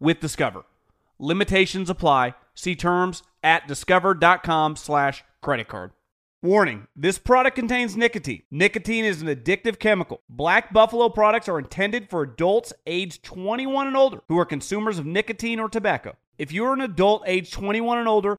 with Discover. Limitations apply. See terms at discover.com slash credit card. Warning, this product contains nicotine. Nicotine is an addictive chemical. Black Buffalo products are intended for adults age 21 and older who are consumers of nicotine or tobacco. If you're an adult age 21 and older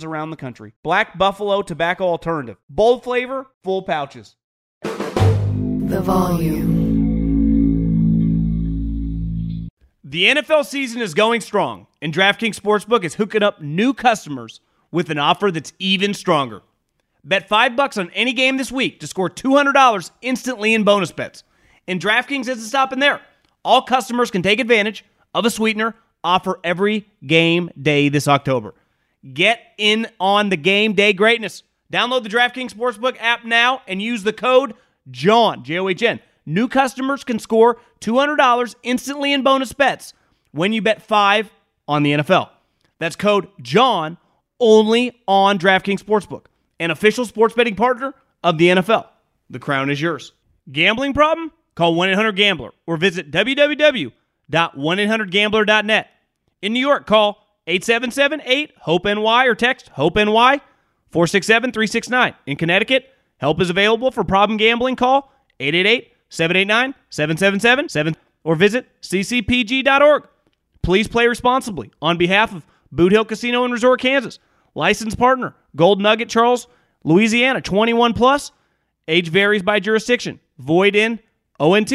around the country. Black Buffalo Tobacco Alternative. Bold flavor, full pouches. The volume. The NFL season is going strong, and DraftKings Sportsbook is hooking up new customers with an offer that's even stronger. Bet 5 bucks on any game this week to score $200 instantly in bonus bets. And DraftKings isn't stopping there. All customers can take advantage of a sweetener offer every game day this October. Get in on the game day greatness. Download the DraftKings Sportsbook app now and use the code JOHN, J O H N. New customers can score $200 instantly in bonus bets when you bet 5 on the NFL. That's code JOHN only on DraftKings Sportsbook, an official sports betting partner of the NFL. The crown is yours. Gambling problem? Call 1-800-GAMBLER or visit www.1800gambler.net. In New York, call 877-8-HOPE-NY or text HOPE-NY 467-369. In Connecticut, help is available for problem gambling. Call 888-789-7777 or visit ccpg.org. Please play responsibly on behalf of Boot Hill Casino and Resort, Kansas. Licensed partner, Gold Nugget Charles, Louisiana, 21 plus. Age varies by jurisdiction. Void in ONT.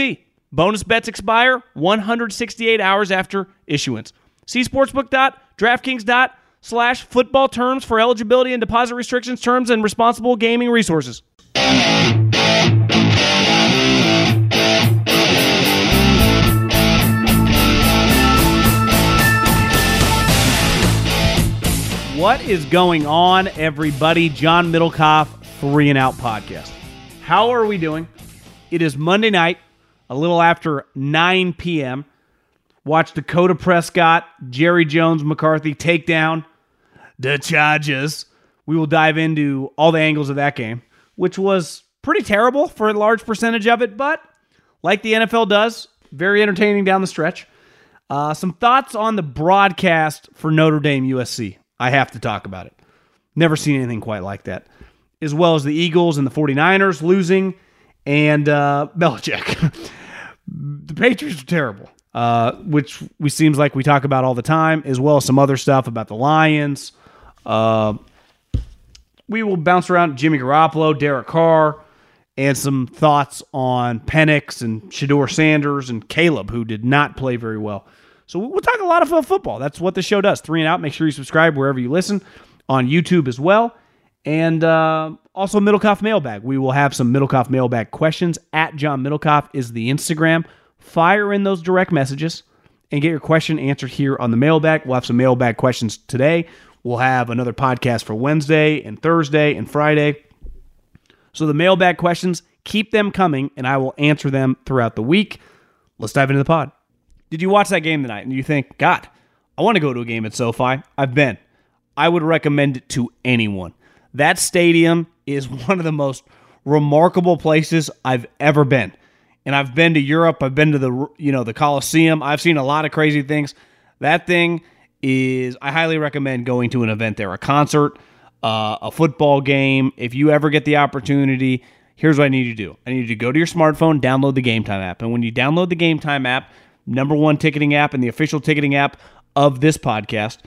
Bonus bets expire 168 hours after issuance. See sportsbook.draftkings. slash football terms for eligibility and deposit restrictions, terms, and responsible gaming resources. What is going on, everybody? John Middlekauff, Three and Out Podcast. How are we doing? It is Monday night, a little after 9 p.m. Watch Dakota Prescott, Jerry Jones, McCarthy take down the Chargers. We will dive into all the angles of that game, which was pretty terrible for a large percentage of it, but like the NFL does, very entertaining down the stretch. Uh, some thoughts on the broadcast for Notre Dame USC. I have to talk about it. Never seen anything quite like that. As well as the Eagles and the 49ers losing and uh, Belichick. the Patriots are terrible, uh, which we seems like we talk about all the time, as well as some other stuff about the Lions. Uh, we will bounce around Jimmy Garoppolo, Derek Carr, and some thoughts on Penix and Shedeur Sanders and Caleb, who did not play very well. So we'll talk a lot of football. That's what the show does. Three and out. Make sure you subscribe wherever you listen on YouTube as well. And uh, also Middlekauff Mailbag. We will have some Middlekauff Mailbag questions. At John Middlekauff is the Instagram. Fire in those direct messages and get your question answered here on the mailbag. We'll have some mailbag questions today. We'll have another podcast for Wednesday and Thursday and Friday. So the mailbag questions, keep them coming, and I will answer them throughout the week. Let's dive into the pod. Did you watch that game tonight and you think, God, I want to go to a game at SoFi. I've been. I would recommend it to anyone. That stadium is one of the most remarkable places I've ever been. And I've been to Europe, I've been to the you know, the Coliseum. I've seen a lot of crazy things. That thing is I highly recommend going to an event there, a concert, uh, a football game. If you ever get the opportunity, here's what I need you to do. I need you to go to your smartphone, download the Game Time app. And when you download the Game Time app, number one ticketing app and the official ticketing app of this podcast,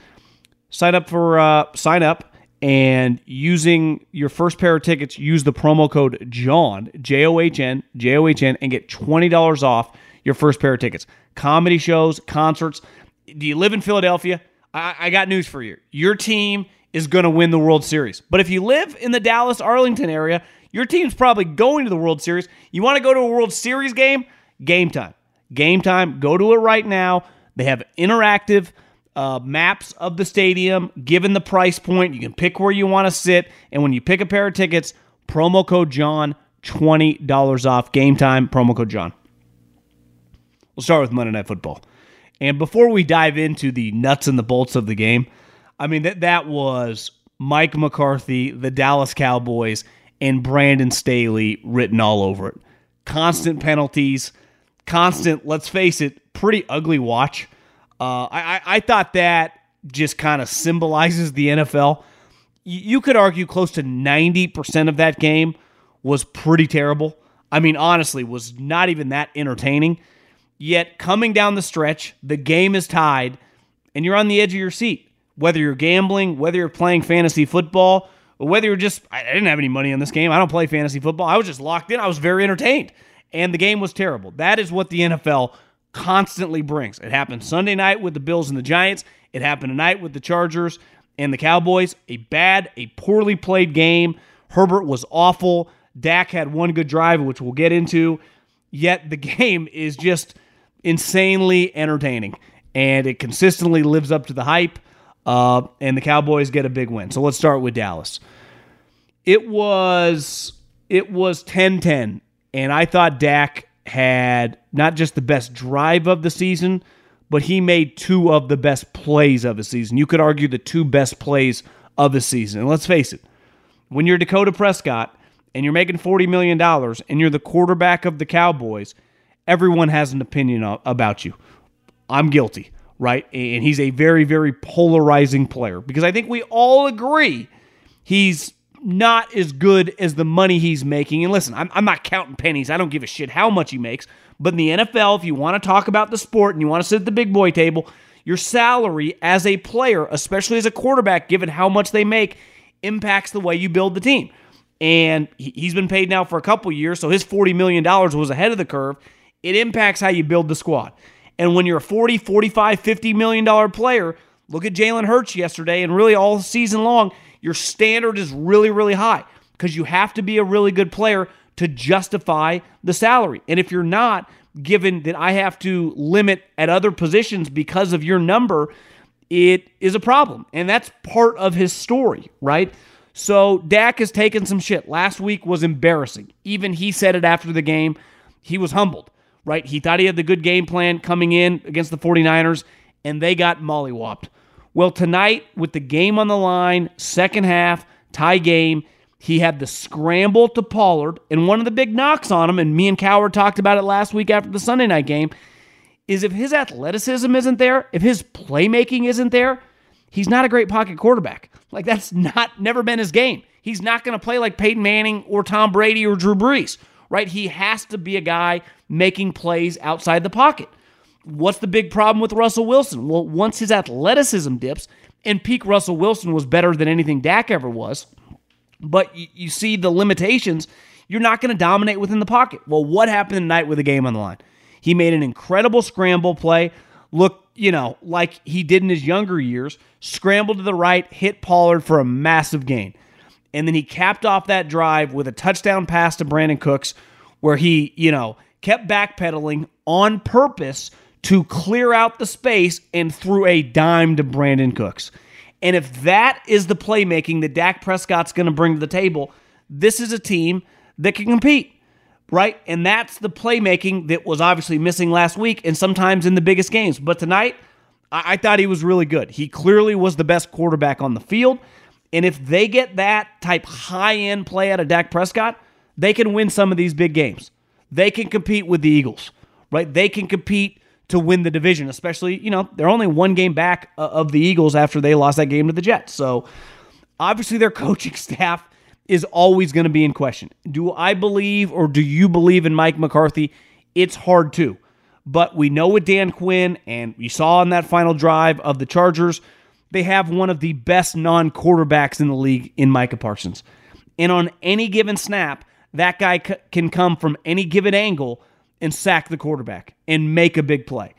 sign up for uh, sign up and using your first pair of tickets, use the promo code JOHN, J O H N, J O H N, and get $20 off your first pair of tickets. Comedy shows, concerts. Do you live in Philadelphia? I, I got news for you. Your team is going to win the World Series. But if you live in the Dallas Arlington area, your team's probably going to the World Series. You want to go to a World Series game? Game time. Game time. Go to it right now. They have interactive uh, maps of the stadium, given the price point. You can pick where you want to sit. And when you pick a pair of tickets, promo code John, $20 off game time, promo code John. We'll start with Monday Night Football. And before we dive into the nuts and the bolts of the game, I mean, that, that was Mike McCarthy, the Dallas Cowboys, and Brandon Staley written all over it. Constant penalties, constant, let's face it, pretty ugly watch. Uh, I, I thought that just kind of symbolizes the NFL. You could argue close to 90% of that game was pretty terrible. I mean, honestly, was not even that entertaining. Yet coming down the stretch, the game is tied, and you're on the edge of your seat. Whether you're gambling, whether you're playing fantasy football, or whether you're just, I didn't have any money on this game. I don't play fantasy football. I was just locked in. I was very entertained. And the game was terrible. That is what the NFL constantly brings. It happened Sunday night with the Bills and the Giants. It happened tonight with the Chargers and the Cowboys. A bad, a poorly played game. Herbert was awful. Dak had one good drive, which we'll get into. Yet the game is just insanely entertaining, and it consistently lives up to the hype. Uh, and the Cowboys get a big win. So let's start with Dallas. It was it was 10-10, and I thought Dak had not just the best drive of the season, but he made two of the best plays of the season. You could argue the two best plays of the season. And let's face it, when you're Dakota Prescott and you're making $40 million and you're the quarterback of the Cowboys, everyone has an opinion about you. I'm guilty, right? And he's a very, very polarizing player because I think we all agree he's not as good as the money he's making. And listen, I'm, I'm not counting pennies. I don't give a shit how much he makes. But in the NFL, if you want to talk about the sport and you want to sit at the big boy table, your salary as a player, especially as a quarterback, given how much they make, impacts the way you build the team. And he's been paid now for a couple years, so his $40 million was ahead of the curve. It impacts how you build the squad. And when you're a 40, 45, 50 million dollar player, look at Jalen Hurts yesterday and really all season long, your standard is really, really high because you have to be a really good player to justify the salary. And if you're not, given that I have to limit at other positions because of your number, it is a problem. And that's part of his story, right? So Dak has taken some shit. Last week was embarrassing. Even he said it after the game. He was humbled, right? He thought he had the good game plan coming in against the 49ers, and they got mollywopped. Well, tonight, with the game on the line, second half, tie game, he had the scramble to Pollard, and one of the big knocks on him, and me and Cowherd talked about it last week after the Sunday night game, is if his athleticism isn't there, if his playmaking isn't there, he's not a great pocket quarterback. Like that's not never been his game. He's not going to play like Peyton Manning or Tom Brady or Drew Brees, right? He has to be a guy making plays outside the pocket. What's the big problem with Russell Wilson? Well, once his athleticism dips, and peak Russell Wilson was better than anything Dak ever was, but you, you see the limitations, you're not going to dominate within the pocket. Well, what happened tonight with the game on the line? He made an incredible scramble play. Look, you know, like he did in his younger years, scrambled to the right, hit Pollard for a massive gain. And then he capped off that drive with a touchdown pass to Brandin Cooks, where he, you know, kept backpedaling on purpose to clear out the space and threw a dime to Brandin Cooks. And if that is the playmaking that Dak Prescott's going to bring to the table, this is a team that can compete, right? And that's the playmaking that was obviously missing last week and sometimes in the biggest games. But tonight, I, I thought he was really good. He clearly was the best quarterback on the field. And if they get that type high end play out of Dak Prescott, they can win some of these big games. They can compete with the Eagles, right? They can compete to win the division, especially, you know, they're only one game back uh, of the Eagles after they lost that game to the Jets. So obviously their coaching staff is always going to be in question. Do I believe or do you believe in Mike McCarthy? It's hard to. But we know with Dan Quinn, and we saw in that final drive of the Chargers, they have one of the best non quarterbacks in the league in Micah Parsons. And on any given snap, that guy c- can come from any given angle and sack the quarterback and make a big play.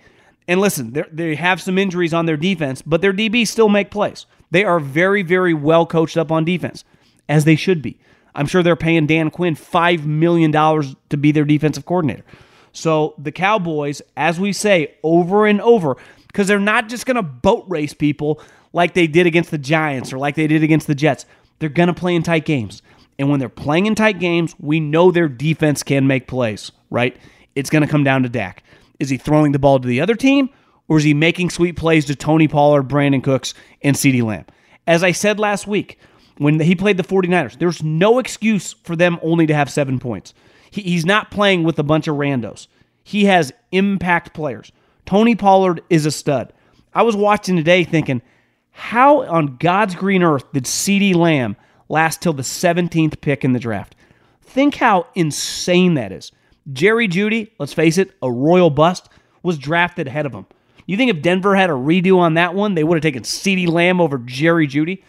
And listen, they have some injuries on their defense, but their DBs still make plays. They are very, very well coached up on defense, as they should be. I'm sure they're paying Dan Quinn $5 million to be their defensive coordinator. So the Cowboys, as we say over and over, because they're not just going to boat race people like they did against the Giants or like they did against the Jets. They're going to play in tight games. And when they're playing in tight games, we know their defense can make plays, right? It's going to come down to Dak. Is he throwing the ball to the other team or is he making sweet plays to Tony Pollard, Brandin Cooks, and CeeDee Lamb? As I said last week, when he played the 49ers, there's no excuse for them only to have seven points. He, he's not playing with a bunch of randos. He has impact players. Tony Pollard is a stud. I was watching today thinking, how on God's green earth did CeeDee Lamb last till the 17th pick in the draft? Think how insane that is. Jerry Jeudy, let's face it, a royal bust, was drafted ahead of him. You think if Denver had a redo on that one, they would have taken CeeDee Lamb over Jerry Jeudy?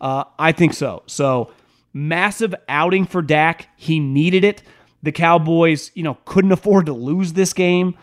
Uh, I think so. So, massive outing for Dak. He needed it. The Cowboys, you know, couldn't afford to lose this game.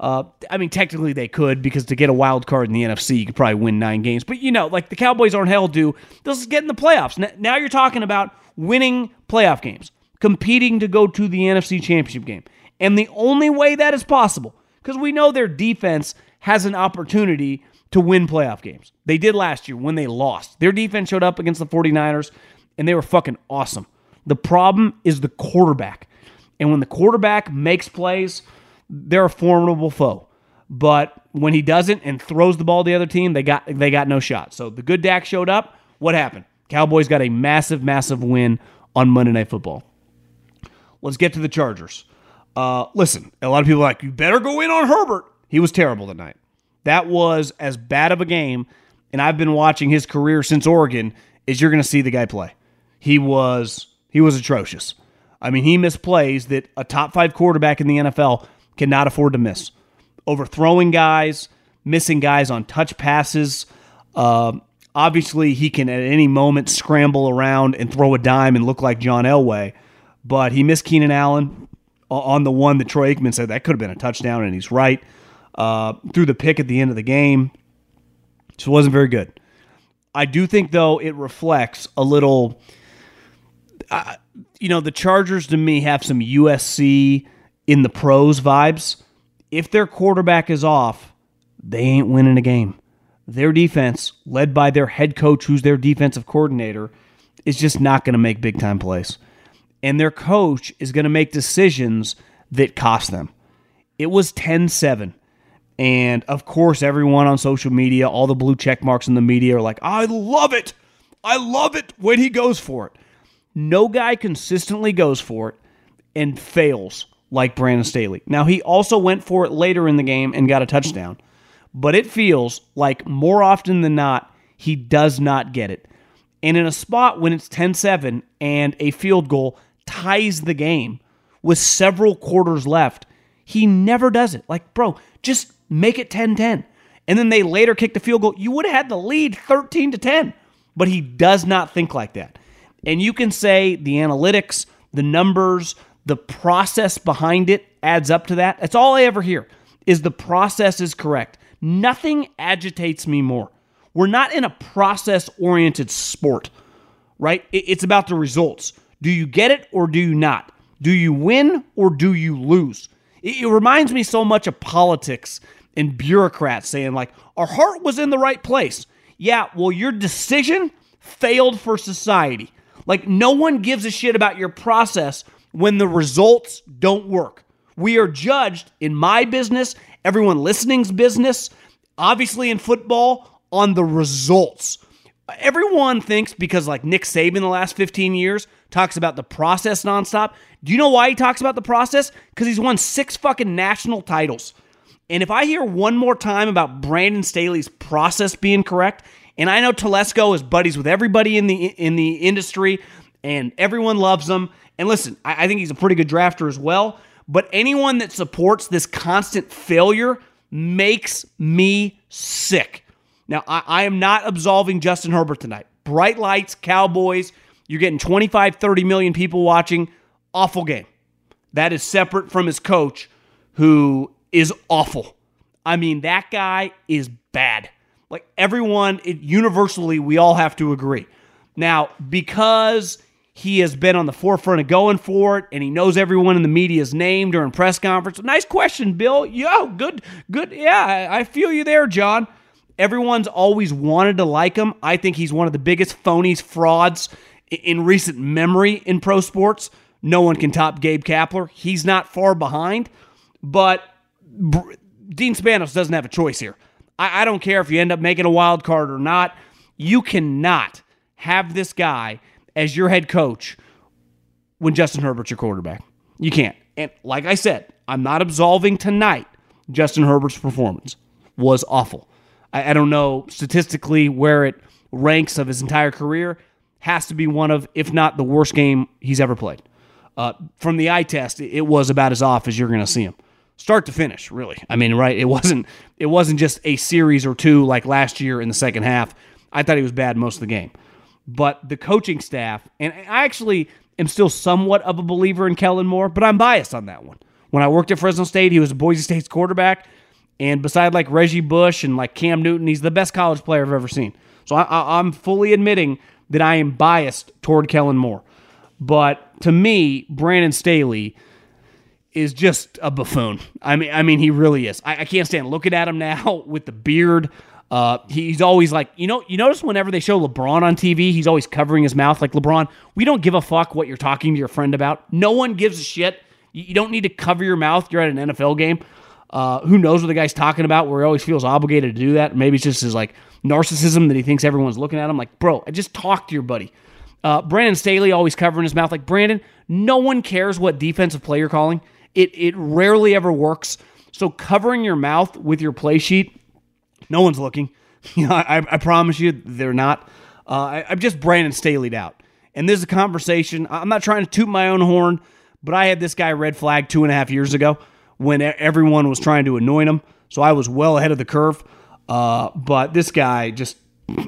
Uh, I mean, technically they could because to get a wild card in the NFC, you could probably win nine games. But you know, like the Cowboys aren't held to. They'll just get in the playoffs. Now you're talking about winning playoff games, competing to go to the NFC Championship game, and the only way that is possible because we know their defense has an opportunity to win playoff games. They did last year when they lost. Their defense showed up against the 49ers and they were fucking awesome. The problem is the quarterback. And when the quarterback makes plays, they're a formidable foe. But when he doesn't and throws the ball to the other team, they got they got no shot. So the good Dak showed up. What happened? Cowboys got a massive, massive win on Monday Night Football. Let's get to the Chargers. Uh, listen, a lot of people like you better go in on Herbert. He was terrible tonight. That was as bad of a game, and I've been watching his career since Oregon. Is you're going to see the guy play. He was he was atrocious. I mean, he missed plays that a top five quarterback in the NFL cannot afford to miss. Overthrowing guys, missing guys on touch passes. Uh, obviously, he can at any moment scramble around and throw a dime and look like John Elway. But he missed Keenan Allen on the one that Troy Aikman said that could have been a touchdown, and he's right. Uh, threw the pick at the end of the game. So it wasn't very good. I do think, though, it reflects a little. Uh, you know, the Chargers to me have some USC in the pros vibes. If their quarterback is off, they ain't winning a game. Their defense, led by their head coach, who's their defensive coordinator, is just not going to make big time plays. And their coach is going to make decisions that cost them. It was 10 7. And of course, everyone on social media, all the blue check marks in the media are like, I love it. I love it when he goes for it. No guy consistently goes for it and fails like Brandon Staley. Now, he also went for it later in the game and got a touchdown, but it feels like more often than not, he does not get it. And in a spot when it's 10 7 and a field goal ties the game with several quarters left, he never does it. Like, bro, just make it 10 10. And then they later kick the field goal. You would have had the lead 13 to 10. But he does not think like that. And you can say the analytics, the numbers, the process behind it adds up to that. That's all I ever hear is the process is correct. Nothing agitates me more. We're not in a process oriented sport, right? It's about the results. Do you get it or do you not? Do you win or do you lose? It reminds me so much of politics and bureaucrats saying, like, our heart was in the right place. Yeah, well, your decision failed for society. Like, no one gives a shit about your process when the results don't work. We are judged in my business, everyone listening's business, obviously in football on the results. Everyone thinks because like Nick Saban the last 15 years talks about the process nonstop. Do you know why he talks about the process? Because he's won six fucking national titles. And if I hear one more time about Brandon Staley's process being correct, and I know Telesco is buddies with everybody in the in the industry, and everyone loves him. And listen, I, I think he's a pretty good drafter as well. But anyone that supports this constant failure makes me sick. Now, I, I am not absolving Justin Herbert tonight. Bright lights, Cowboys. You're getting 25, 30 million people watching. Awful game. That is separate from his coach, who is awful. I mean, that guy is bad. Like everyone, it, universally, we all have to agree. Now, because he has been on the forefront of going for it, and he knows everyone in the media's name during press conference. Nice question, Bill. Yo, good, good. Yeah, I feel you there, John. Everyone's always wanted to like him. I think he's one of the biggest phonies, frauds in recent memory in pro sports. No one can top Gabe Kapler. He's not far behind, but Dean Spanos doesn't have a choice here. I, I don't care if you end up making a wild card or not. You cannot have this guy as your head coach when Justin Herbert's your quarterback. You can't. And like I said, I'm not absolving tonight Justin Herbert's performance was awful. I, I don't know statistically where it ranks of his entire career. Has to be one of, if not the worst game he's ever played. Uh, from the eye test, it was about as off as you're going to see him, start to finish. Really, I mean, right? It wasn't. It wasn't just a series or two like last year in the second half. I thought he was bad most of the game, but the coaching staff, and I actually am still somewhat of a believer in Kellen Moore, but I'm biased on that one. When I worked at Fresno State, he was Boise State's quarterback. And beside like Reggie Bush and like Cam Newton, he's the best college player I've ever seen. So I, am fully admitting that I am biased toward Kellen Moore. But to me, Brandon Staley is just a buffoon. I mean, I mean, he really is. I, I can't stand looking at him now with the beard. Uh, he's always like, you know, you notice whenever they show LeBron on TV, he's always covering his mouth like LeBron. We don't give a fuck what you're talking to your friend about. No one gives a shit. You, you don't need to cover your mouth. You're at an NFL game. Uh, who knows what the guy's talking about? Where he always feels obligated to do that. Maybe it's just his like narcissism that he thinks everyone's looking at him. Like, bro, I just talk to your buddy. Uh, Brandon Staley always covering his mouth. Like, Brandon, no one cares what defensive play you're calling. It it rarely ever works. So covering your mouth with your play sheet, no one's looking. You know, I, I promise you, they're not. Uh, I, I'm just Brandon Staleyed out. And this is a conversation. I'm not trying to toot my own horn, but I had this guy red flag two and a half years ago when everyone was trying to anoint him. So I was well ahead of the curve. Uh, but this guy just,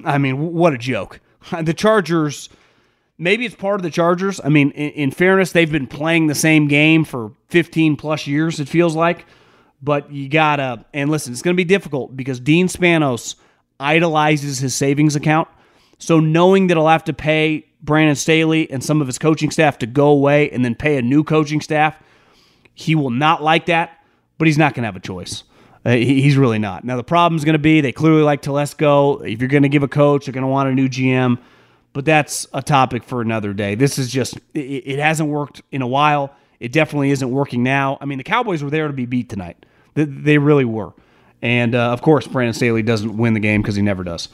I mean, what a joke. The Chargers, maybe it's part of the Chargers. I mean, in, in fairness, they've been playing the same game for 15 plus years, it feels like. But you gotta, and listen, it's gonna be difficult because Dean Spanos idolizes his savings account. So knowing that he'll have to pay Brandon Staley and some of his coaching staff to go away and then pay a new coaching staff he will not like that, but he's not going to have a choice. Uh, he's really not. Now, the problem is going to be they clearly like Telesco. If you're going to give a coach, they're going to want a new GM, but that's a topic for another day. This is just, it, it hasn't worked in a while. It definitely isn't working now. I mean, the Cowboys were there to be beat tonight. They, they really were. And uh, of course, Brandon Staley doesn't win the game because he never does.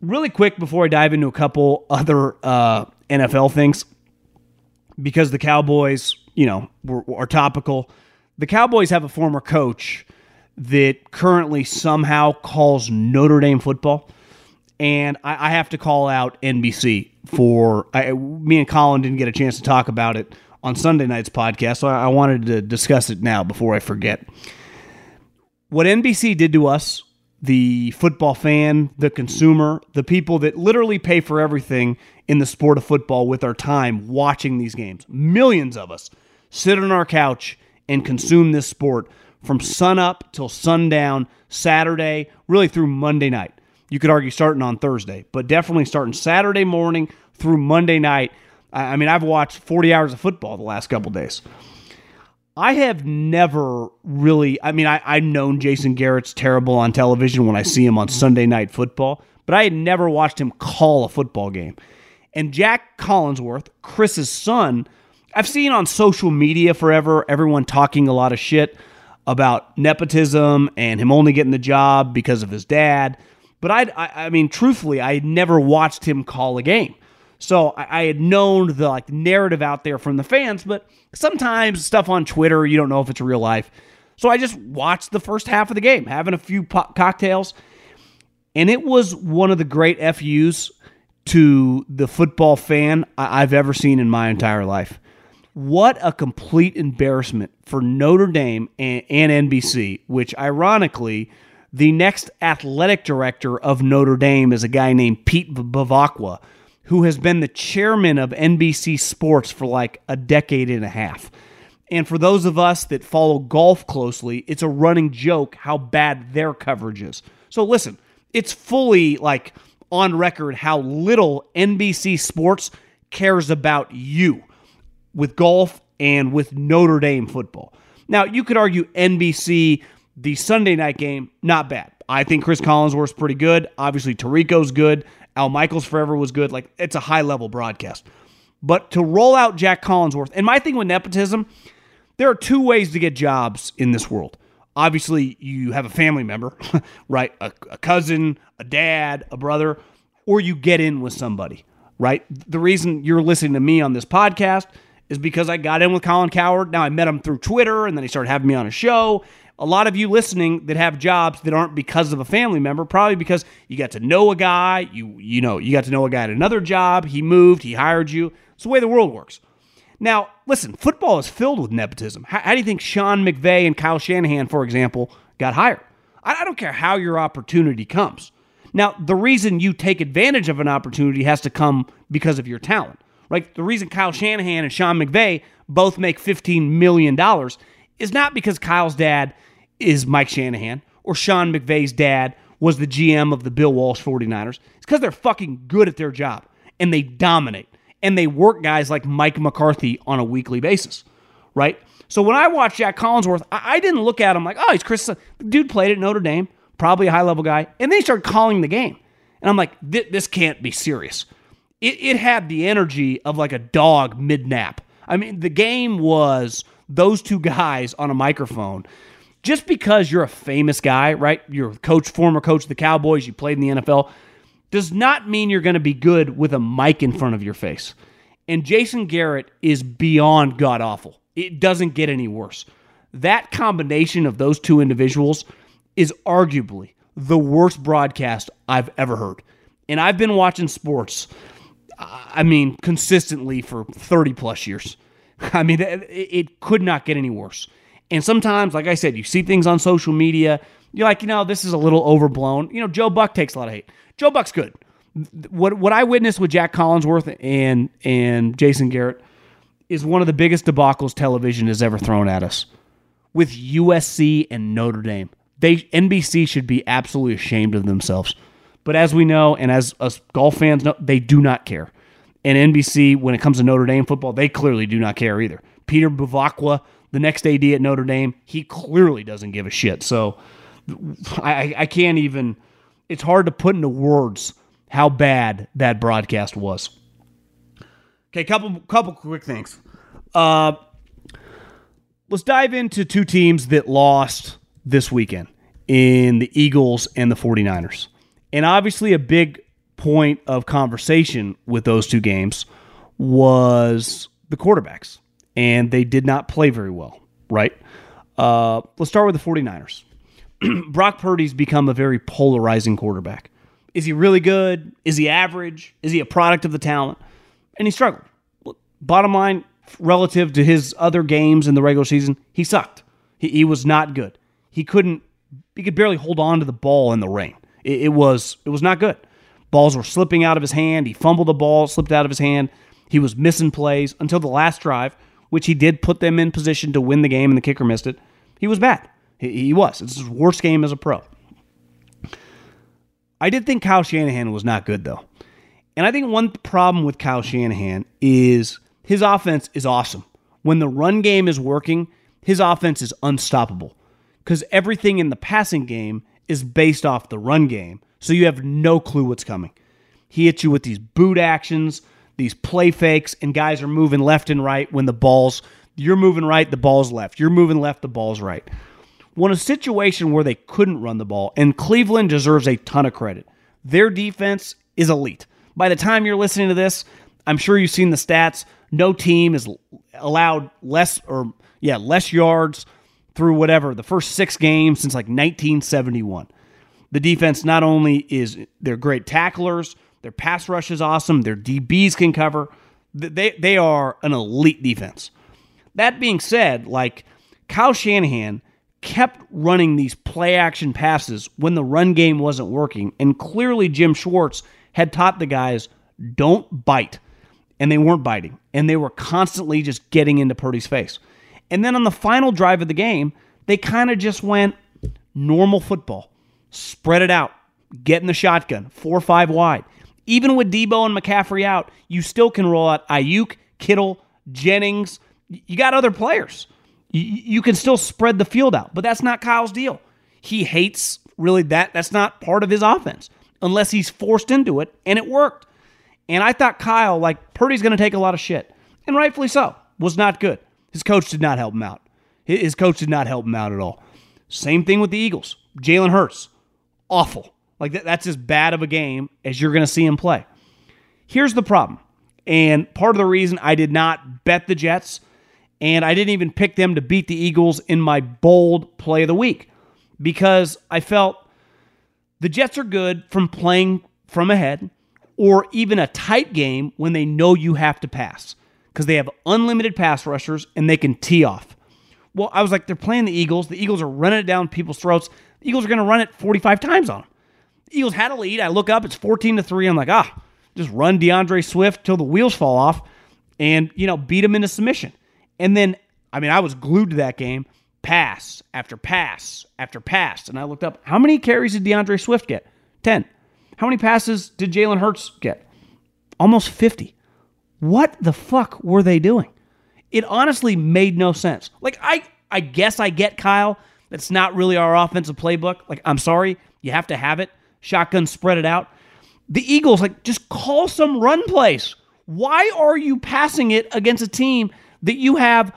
Really quick before I dive into a couple other uh, NFL things, because the Cowboys you know, are topical. The Cowboys have a former coach that currently somehow calls Notre Dame football. And I, I have to call out NBC for I, me and Colin didn't get a chance to talk about it on Sunday night's podcast, so I, I wanted to discuss it now before I forget. What NBC did to us, the football fan, the consumer, the people that literally pay for everything in the sport of football with our time watching these games, millions of us sit on our couch and consume this sport from sunup till sundown, Saturday, really through Monday night. You could argue starting on Thursday, but definitely starting Saturday morning through Monday night. I mean, I've watched 40 hours of football the last couple days. I have never really, I mean, I, I've known Jason Garrett's terrible on television when I see him on Sunday night football, but I had never watched him call a football game. And Jack Collinsworth, Chris's son, I've seen on social media forever everyone talking a lot of shit about nepotism and him only getting the job because of his dad. But I'd, I, I mean, truthfully, I had never watched him call a game. So I, I had known the like narrative out there from the fans, but sometimes stuff on Twitter, you don't know if it's real life. So I just watched the first half of the game, having a few po- cocktails. And it was one of the great FUs to the football fan I- I've ever seen in my entire life. What a complete embarrassment for Notre Dame and, and NBC, which ironically, the next athletic director of Notre Dame is a guy named Pete Bevacqua, who has been the chairman of NBC Sports for like a decade and a half. And for those of us that follow golf closely, it's a running joke how bad their coverage is. So listen, it's fully like on record how little NBC Sports cares about you with golf and with Notre Dame football. Now, you could argue NBC, the Sunday night game, not bad. I think Chris Collinsworth's pretty good. Obviously, Tirico's good. Al Michaels forever was good. Like, it's a high level broadcast. But to roll out Jack Collinsworth, and my thing with nepotism, there are two ways to get jobs in this world. Obviously, you have a family member, right? A, a cousin, a dad, a brother, or you get in with somebody, right? The reason you're listening to me on this podcast is because I got in with Colin Cowherd. Now I met him through Twitter and then he started having me on a show. A lot of you listening that have jobs that aren't because of a family member, probably because you got to know a guy, you you know, you got to know a guy at another job, he moved, he hired you. It's the way the world works. Now, listen, football is filled with nepotism. How, how do you think Sean McVay and Kyle Shanahan, for example, got hired? I, I don't care how your opportunity comes. Now, the reason you take advantage of an opportunity has to come because of your talent. Right? The reason Kyle Shanahan and Sean McVay both make $15 million is not because Kyle's dad is Mike Shanahan or Sean McVay's dad was the GM of the Bill Walsh 49ers. It's because they're fucking good at their job and they dominate and they work guys like Mike McCarthy on a weekly basis, right? So when I watched Jack Collinsworth, I, I didn't look at him like, oh, he's Chris. Dude played at Notre Dame, probably a high level guy. And then he started calling the game. And I'm like, this can't be serious it, it had the energy of like a dog mid nap. I mean, the game was those two guys on a microphone. Just because you're a famous guy, right? You're coach, former coach of the Cowboys, you played in the NFL, does not mean you're going to be good with a mic in front of your face. And Jason Garrett is beyond god awful. It doesn't get any worse. That combination of those two individuals is arguably the worst broadcast I've ever heard. And I've been watching sports I mean, consistently for 30 plus years. I mean, it could not get any worse. And sometimes, like I said, you see things on social media, you're like, you know, this is a little overblown. You know, Joe Buck takes a lot of hate. Joe Buck's good. What what I witnessed with Jack Collinsworth and and Jason Garrett is one of the biggest debacles television has ever thrown at us. With USC and Notre Dame, they NBC should be absolutely ashamed of themselves. But as we know, and as us golf fans know, they do not care. And NBC, when it comes to Notre Dame football, they clearly do not care either. Peter Bevacqua, the next AD at Notre Dame, he clearly doesn't give a shit. So I, I can't even. It's hard to put into words how bad that broadcast was. Okay, couple couple quick things. Uh, let's dive into two teams that lost this weekend in the Eagles and the 49ers. And obviously, a big point of conversation with those two games was the quarterbacks, and they did not play very well, right? Uh, let's start with the 49ers. Brock Purdy's become a very polarizing quarterback. Is he really good? Is he average? Is he a product of the talent? And he struggled. Bottom line, relative to his other games in the regular season, he sucked. He, he was not good. He couldn't. He could barely hold on to the ball in the rain. It, it was it was not good. Balls were slipping out of his hand. He fumbled the ball, slipped out of his hand. He was missing plays until the last drive, which he did put them in position to win the game, and the kicker missed it. He was bad. He, he was. It's his worst game as a pro. I did think Kyle Shanahan was not good, though. And I think one problem with Kyle Shanahan is his offense is awesome. When the run game is working, his offense is unstoppable because everything in the passing game is based off the run game. So you have no clue what's coming. He hits you with these boot actions, these play fakes, and guys are moving left and right when the ball's you're moving right, the ball's left. You're moving left, the ball's right. Well, in a situation where they couldn't run the ball, and Cleveland deserves a ton of credit. Their defense is elite. By the time you're listening to this, I'm sure you've seen the stats. No team has allowed less or yeah, less yards through whatever the first 6 games since like 1971. The defense not only is they're great tacklers, their pass rush is awesome, their DBs can cover. They they are an elite defense. That being said, like Kyle Shanahan kept running these play action passes when the run game wasn't working. And clearly, Jim Schwartz had taught the guys don't bite. And they weren't biting. And they were constantly just getting into Purdy's face. And then on the final drive of the game, they kind of just went normal football, spread it out, get in the shotgun, four or five wide. Even with Deebo and McCaffrey out, you still can roll out Aiyuk, Kittle, Jennings. You got other players you, can still spread the field out, but that's not Kyle's deal. He hates really that. That's not part of his offense unless he's forced into it, and it worked. And I thought Kyle, like Purdy's going to take a lot of shit, and rightfully so, was not good. His coach did not help him out. His coach did not help him out at all. Same thing with the Eagles. Jalen Hurts, awful. Like that, that's as bad of a game as you're going to see him play. Here's the problem, and part of the reason I did not bet the Jets and I didn't even pick them to beat the Eagles in my bold play of the week because I felt the Jets are good from playing from ahead or even a tight game when they know you have to pass because they have unlimited pass rushers and they can tee off. Well, I was like, they're playing the Eagles. The Eagles are running it down people's throats. The Eagles are going to run it 45 times on them. Eagles had a lead. I look up, it's 14 to 3. I'm like, ah, just run D'Andre Swift till the wheels fall off and, you know, beat him into submission. And then, I mean, I was glued to that game. Pass after pass after pass. And I looked up how many carries did D'Andre Swift get? 10. How many passes did Jalen Hurts get? Almost 50. What the fuck were they doing? It honestly made no sense. Like, I, I guess I get Kyle. That's not really our offensive playbook. Like, I'm sorry. You have to have it. Shotgun, spread it out. The Eagles, like, just call some run plays. Why are you passing it against a team that you have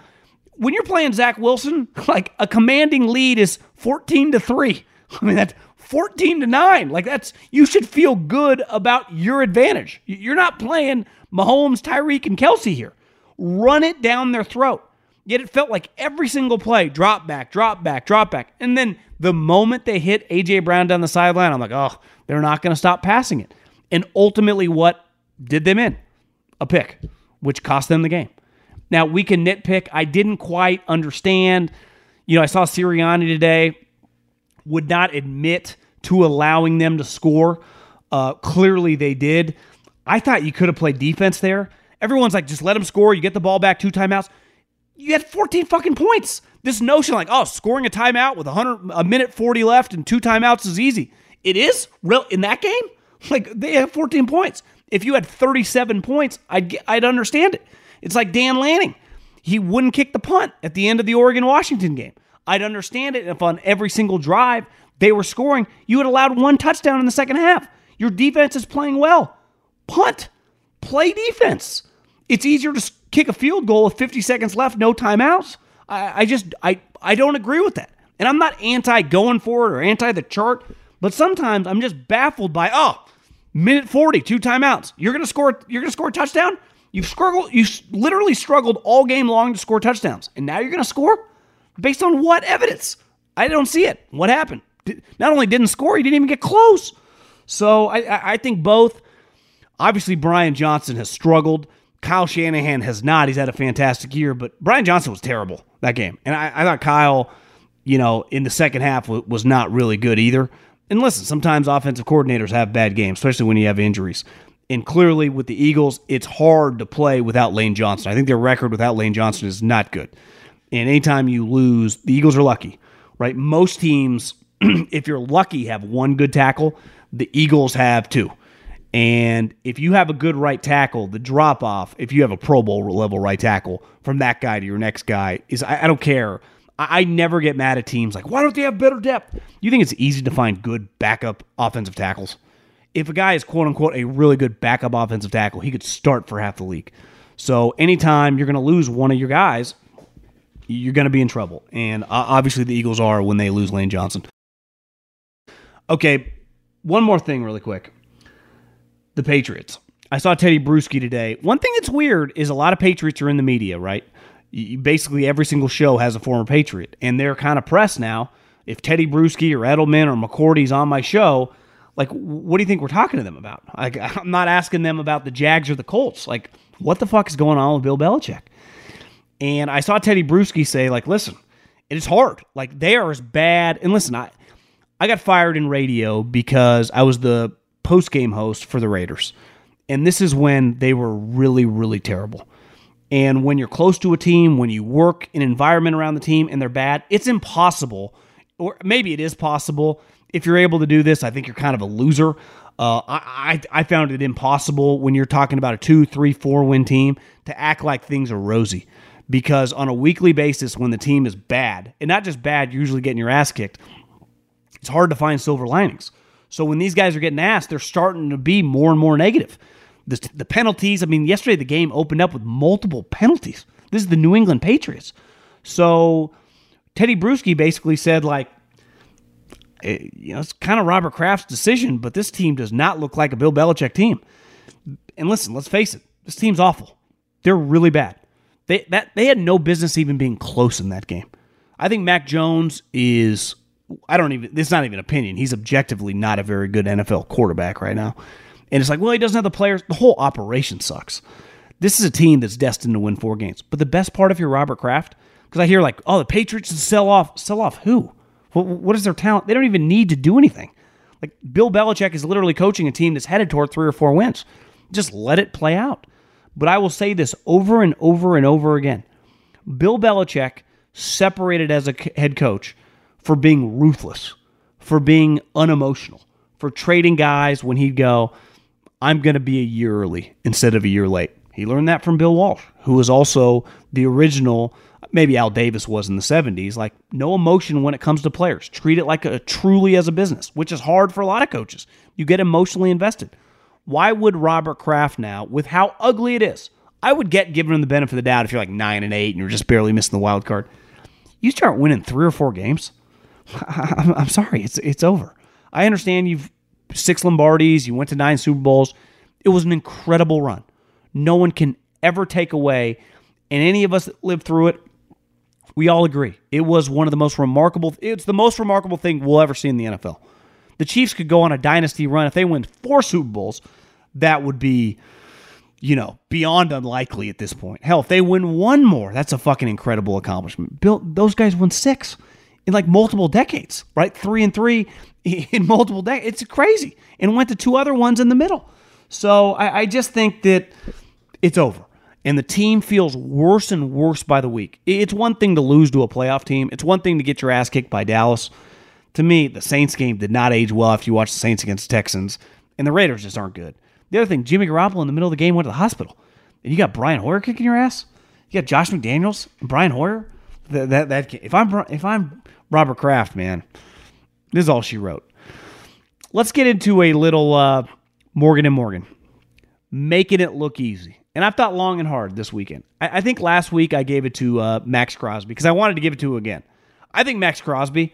when you're playing Zach Wilson, like a commanding lead is 14 to 3. I mean, that's 14 to 9. Like that's you should feel good about your advantage. You're not playing Mahomes, Tyreek, and Kelce here. Run it down their throat. Yet it felt like every single play, drop back, drop back, drop back. And then the moment they hit AJ Brown down the sideline, I'm like, oh, they're not going to stop passing it. And ultimately, what did them in? A pick, which cost them the game. Now, we can nitpick. I didn't quite understand. You know, I saw Sirianni today would not admit to allowing them to score. Uh, clearly, they did. I thought you could have played defense there. Everyone's like, just let them score. You get the ball back, two timeouts. You had 14 fucking points. This notion, like, oh, scoring a timeout with 100, a minute 40 left and two timeouts is easy. It is real in that game. Like they have 14 points. If you had 37 points, I'd get, I'd understand it. It's like Dan Lanning. He wouldn't kick the punt at the end of the Oregon Washington game. I'd understand it if on every single drive they were scoring, you had allowed one touchdown in the second half. Your defense is playing well. Punt. Play defense. It's easier to kick a field goal with 50 seconds left, no timeouts. I, I just I I don't agree with that. And I'm not anti going for it or anti the chart, but sometimes I'm just baffled by oh, minute 40, two timeouts. You're gonna score you're gonna score a touchdown? You've struggled. You literally struggled all game long to score touchdowns, and now you're to score based on what evidence? I don't see it. What happened? Not only didn't score, he didn't even get close. So I, I think both. Obviously, Brian Johnson has struggled. Kyle Shanahan has not. He's had a fantastic year, but Brian Johnson was terrible that game, and I, I thought Kyle, you know, in the second half was, was not really good either. And listen, sometimes offensive coordinators have bad games, especially when you have injuries. And clearly, with the Eagles, it's hard to play without Lane Johnson. I think their record without Lane Johnson is not good. And anytime you lose, the Eagles are lucky, right? Most teams, if you're lucky, have one good tackle. The Eagles have two. And if you have a good right tackle, the drop off, if you have a Pro Bowl level right tackle from that guy to your next guy, is I, I don't care. I, I, never get mad at teams like, why don't they have better depth? You think it's easy to find good backup offensive tackles? if a guy is quote unquote a really good backup offensive tackle, he could start for half the league. So anytime you're going to lose one of your guys, you're going to be in trouble. And obviously, the Eagles are when they lose Lane Johnson. Okay, one more thing, really quick. The Patriots. I saw Teddy Bruschi today. One thing that's weird is a lot of Patriots are in the media, right? You, basically, every single show has a former Patriot, and they're kind of pressed now. If Teddy Bruschi or Edelman or McCourty's on my show, like, what do you think we're talking to them about? Like, I'm not asking them about the Jags or the Colts. Like, what the fuck is going on with Bill Belichick? And I saw Teddy Bruschi say, like, listen, it is hard. Like, they are as bad. And listen, I, I got fired in radio because I was the post game host for the Raiders. And this is when they were really, really terrible. And when you're close to a team, when you work in an environment around the team and they're bad, it's impossible, or maybe it is possible. If you're able to do this, I think you're kind of a loser. Uh, I, I, I found it impossible when you're talking about a two, three, four win team to act like things are rosy. Because on a weekly basis, when the team is bad, and not just bad, you're usually getting your ass kicked, it's hard to find silver linings. So when these guys are getting asked, they're starting to be more and more negative. The, the penalties, I mean, yesterday the game opened up with multiple penalties. This is the New England Patriots. So Teddy Bruschi basically said, like, eh, you know, it's kind of Robert Kraft's decision, but this team does not look like a Bill Belichick team. And listen, let's face it, this team's awful. They're really bad. They that they had no business even being close in that game. I think Mac Jones is I don't even it's not even opinion. He's objectively not a very good NFL quarterback right now. And it's like, well, he doesn't have the players. The whole operation sucks. This is a team that's destined to win four games. But the best part of your Robert Kraft, because I hear like, oh, the Patriots sell off. Sell off who? What, what is their talent? They don't even need to do anything. Like Bill Belichick is literally coaching a team that's headed toward three or four wins. Just let it play out. But I will say this over and over and over again. Bill Belichick separated as a head coach for being ruthless, for being unemotional, for trading guys when he'd go, I'm going to be a year early instead of a year late. He learned that from Bill Walsh, who was also the original, maybe Al Davis was in the 70s, like no emotion when it comes to players. Treat it like a truly as a business, which is hard for a lot of coaches. You get emotionally invested. Why would Robert Kraft now, with how ugly it is, I would get given him the benefit of the doubt if you're like nine and eight and you're just barely missing the wild card. You start winning three or four games. I'm sorry, it's it's over. I understand you've six Lombardis, you went to nine Super Bowls. It was an incredible run. No one can ever take away, and any of us that lived through it, we all agree. It was one of the most remarkable, it's the most remarkable thing we'll ever see in the NFL. The Chiefs could go on a dynasty run. If they win four Super Bowls, that would be, you know, beyond unlikely at this point. Hell, if they win one more, that's a fucking incredible accomplishment. Bill, those guys won six in like multiple decades, right? Three and three in multiple decades. It's crazy. And went to two other ones in the middle. So I, I just think that it's over. And the team feels worse and worse by the week. It's one thing to lose to a playoff team, it's one thing to get your ass kicked by Dallas. To me, the Saints game did not age well after you watch the Saints against Texans, and the Raiders just aren't good. The other thing, Jimmy Garoppolo in the middle of the game went to the hospital, and you got Brian Hoyer kicking your ass. You got Josh McDaniels and Brian Hoyer. That that, that if I'm if I'm Robert Kraft, man, this is all she wrote. Let's get into a little uh, Morgan and Morgan, making it look easy. And I've thought long and hard this weekend. I, I think last week I gave it to uh, Maxx Crosby because I wanted to give it to him again. I think Maxx Crosby.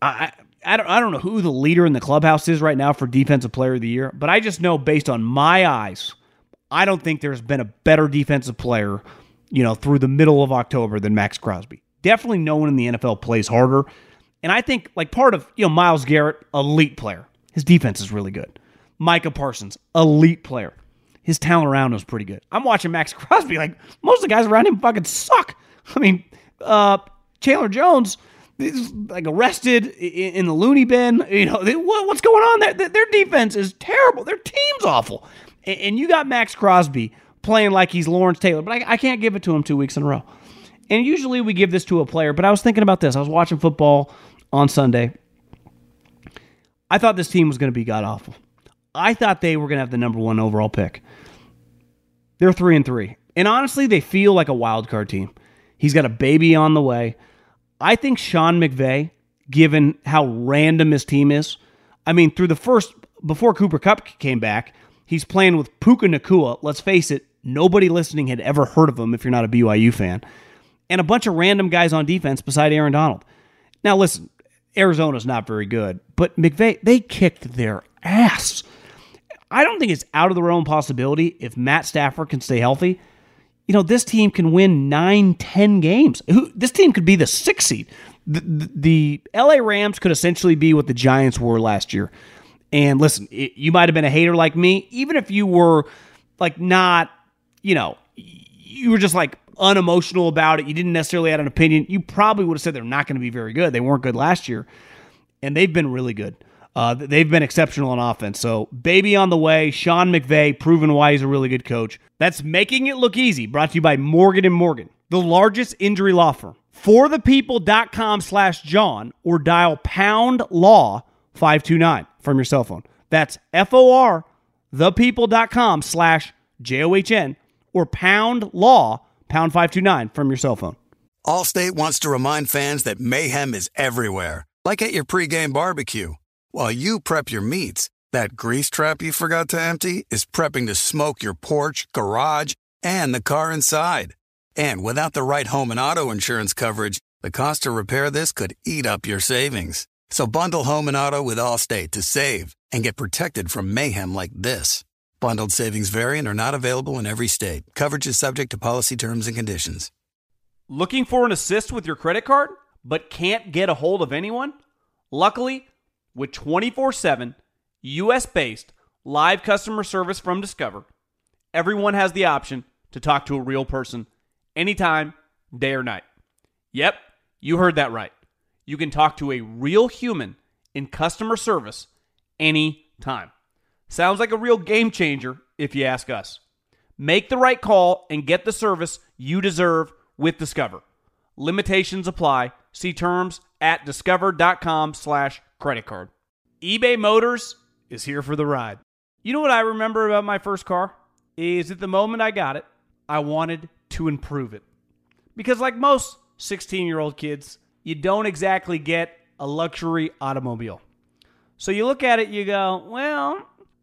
I, I don't I don't know who the leader in the clubhouse is right now for defensive player of the year, but I just know based on my eyes, I don't think there's been a better defensive player, you know, through the middle of October than Maxx Crosby. Definitely no one in the NFL plays harder. And I think like part of, you know, Myles Garrett, elite player. His defense is really good. Micah Parsons, elite player. His talent around is pretty good. I'm watching Max Crosby, like most of the guys around him fucking suck. I mean, uh, Chandler Jones is like arrested in the loony bin. You know, what's going on there? Their defense is terrible. Their team's awful. And you got Maxx Crosby playing like he's Lawrence Taylor, but I can't give it to him two weeks in a row. And usually we give this to a player, but I was thinking about this. I was watching football on Sunday. I thought this team was going to be god awful. I thought they were going to have the number one overall pick. They're three and three, and honestly, they feel like a wild card team. He's got a baby on the way. I think Sean McVay, given how random his team is, I mean, through the first before Cooper Kupp came back, he's playing with Puka Nacua. Let's face it, nobody listening had ever heard of him if you're not a BYU fan. and a bunch of random guys on defense beside Aaron Donald. Now, listen, Arizona's not very good, but McVay, they kicked their ass. I don't think it's out of the realm possibility if Matt Stafford can stay healthy. You know, this team can win nine, ten games. This team could be the sixth seed. The, the, the LA Rams could essentially be what the Giants were last year. And listen, it, you might have been a hater like me, even if you were like not, you know, you were just like unemotional about it. You didn't necessarily have an opinion. You probably would have said they're not going to be very good. They weren't good last year, and they've been really good. Uh, they've been exceptional on offense. So, baby on the way. Sean McVay, proven why he's a really good coach. That's making it look easy. Brought to you by Morgan and Morgan, the largest injury law firm. Forthepeople.com slash John or dial pound law 529 from your cell phone. That's F O R thepeople.com slash J O H N or pound law pound 529 from your cell phone. Allstate wants to remind fans that mayhem is everywhere, like at your pregame barbecue. While you prep your meats, that grease trap you forgot to empty is prepping to smoke your porch, garage, and the car inside. And without the right home and auto insurance coverage, the cost to repair this could eat up your savings. So bundle home and auto with Allstate to save and get protected from mayhem like this. Bundled savings variant are not available in every state. Coverage is subject to policy terms and conditions. Looking for an assist with your credit card, but can't get a hold of anyone? Luckily, with 24 7 US based live customer service from Discover, everyone has the option to talk to a real person anytime, day or night. Yep, you heard that right. You can talk to a real human in customer service anytime. Sounds like a real game changer if you ask us. Make the right call and get the service you deserve with Discover. Limitations apply. See terms at discover.com slash credit card. eBay Motors is here for the ride. You know what I remember about my first car? Is at the moment I got it, I wanted to improve it. Because like most 16-year-old kids, you don't exactly get a luxury automobile. So you look at it, you go, well,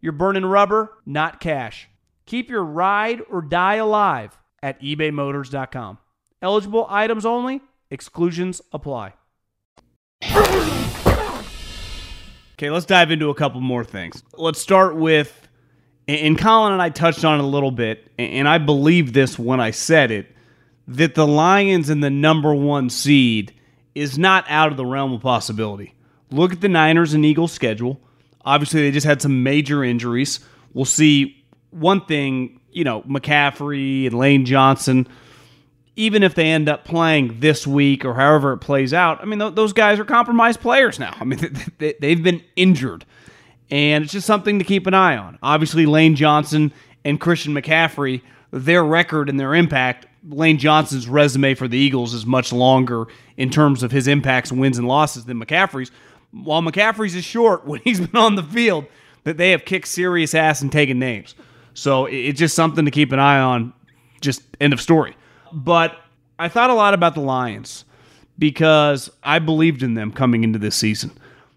you're burning rubber, not cash. Keep your ride or die alive at ebaymotors.com. Eligible items only, exclusions apply. Okay, let's dive into a couple more things. Let's start with, and Colin and I touched on it a little bit, and I believe this when I said it, that the Lions in the number one seed is not out of the realm of possibility. Look at the Niners and Eagles schedule. Obviously, they just had some major injuries. We'll see one thing, you know, McCaffrey and Lane Johnson, even if they end up playing this week or however it plays out, I mean, th- those guys are compromised players now. I mean, they, they've been injured. And it's just something to keep an eye on. Obviously, Lane Johnson and Christian McCaffrey, their record and their impact, Lane Johnson's resume for the Eagles is much longer in terms of his impacts, wins, and losses than McCaffrey's. While McCaffrey's is short when he's been on the field, that they have kicked serious ass and taken names. So it's just something to keep an eye on. Just end of story. But I thought a lot about the Lions because I believed in them coming into this season.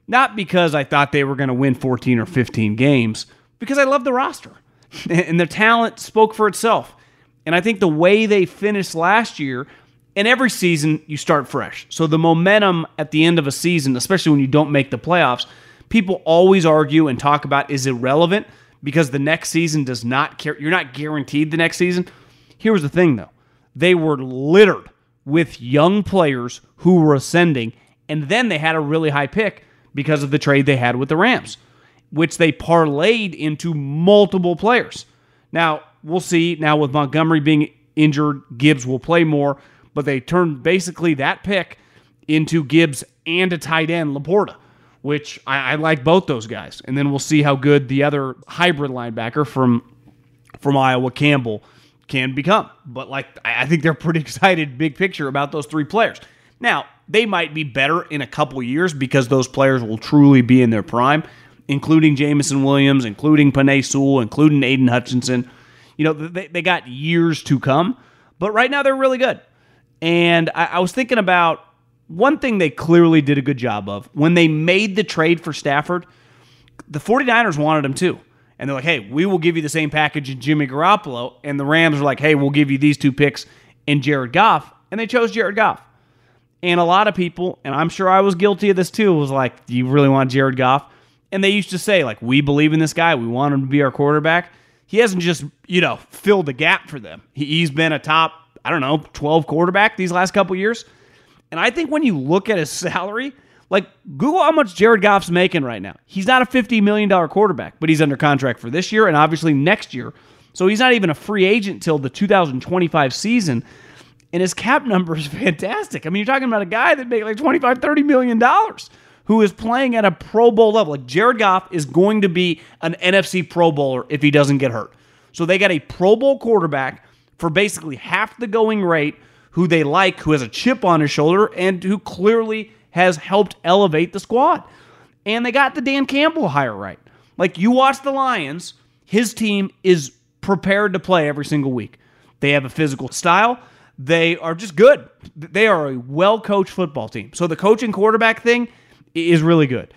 Not because I thought they were going to win 14 or 15 games, because I love the roster. And their talent spoke for itself. And I think the way they finished last year, and every season you start fresh. So the momentum at the end of a season, especially when you don't make the playoffs, people always argue and talk about is irrelevant because the next season does not care. You're not guaranteed the next season. Here was the thing though they were littered with young players who were ascending, and then they had a really high pick because of the trade they had with the Rams, which they parlayed into multiple players. Now, we'll see. Now, with Montgomery being injured, Gibbs will play more, but they turned basically that pick into Gibbs and a tight end, LaPorta, which I, I like both those guys. And then we'll see how good the other hybrid linebacker from from Iowa, Campbell, can become. But like I think they're pretty excited, big picture, about those three players. Now, they might be better in a couple years because those players will truly be in their prime, including Jameson Williams, including Penei Sewell, including Aidan Hutchinson. You know, they, they got years to come, but right now they're really good. And I, I was thinking about one thing they clearly did a good job of when they made the trade for Stafford, the 49ers wanted him too. And they're like, hey, we will give you the same package in Jimmy Garoppolo. And the Rams are like, hey, we'll give you these two picks in Jared Goff. And they chose Jared Goff. And a lot of people, and I'm sure I was guilty of this too, was like, do you really want Jared Goff? And they used to say, like, we believe in this guy. We want him to be our quarterback. He hasn't just, you know, filled the gap for them. He's been a top, I don't know, 12 quarterback these last couple years. And I think when you look at his salary, like, Google how much Jared Goff's making right now. He's not a $50 million quarterback, but he's under contract for this year and obviously next year. So he's not even a free agent till the 2025 season. And his cap number is fantastic. I mean, you're talking about a guy that made like 25, 30 million dollars who is playing at a Pro Bowl level. Like Jared Goff is going to be an NFC Pro Bowler if he doesn't get hurt. So they got a Pro Bowl quarterback for basically half the going rate who they like, who has a chip on his shoulder, and who clearly has helped elevate the squad. And they got the Dan Campbell hire right. Like you watch the Lions, his team is prepared to play every single week. They have a physical style. They are just good. They are a well coached football team. So the coaching quarterback thing is really good.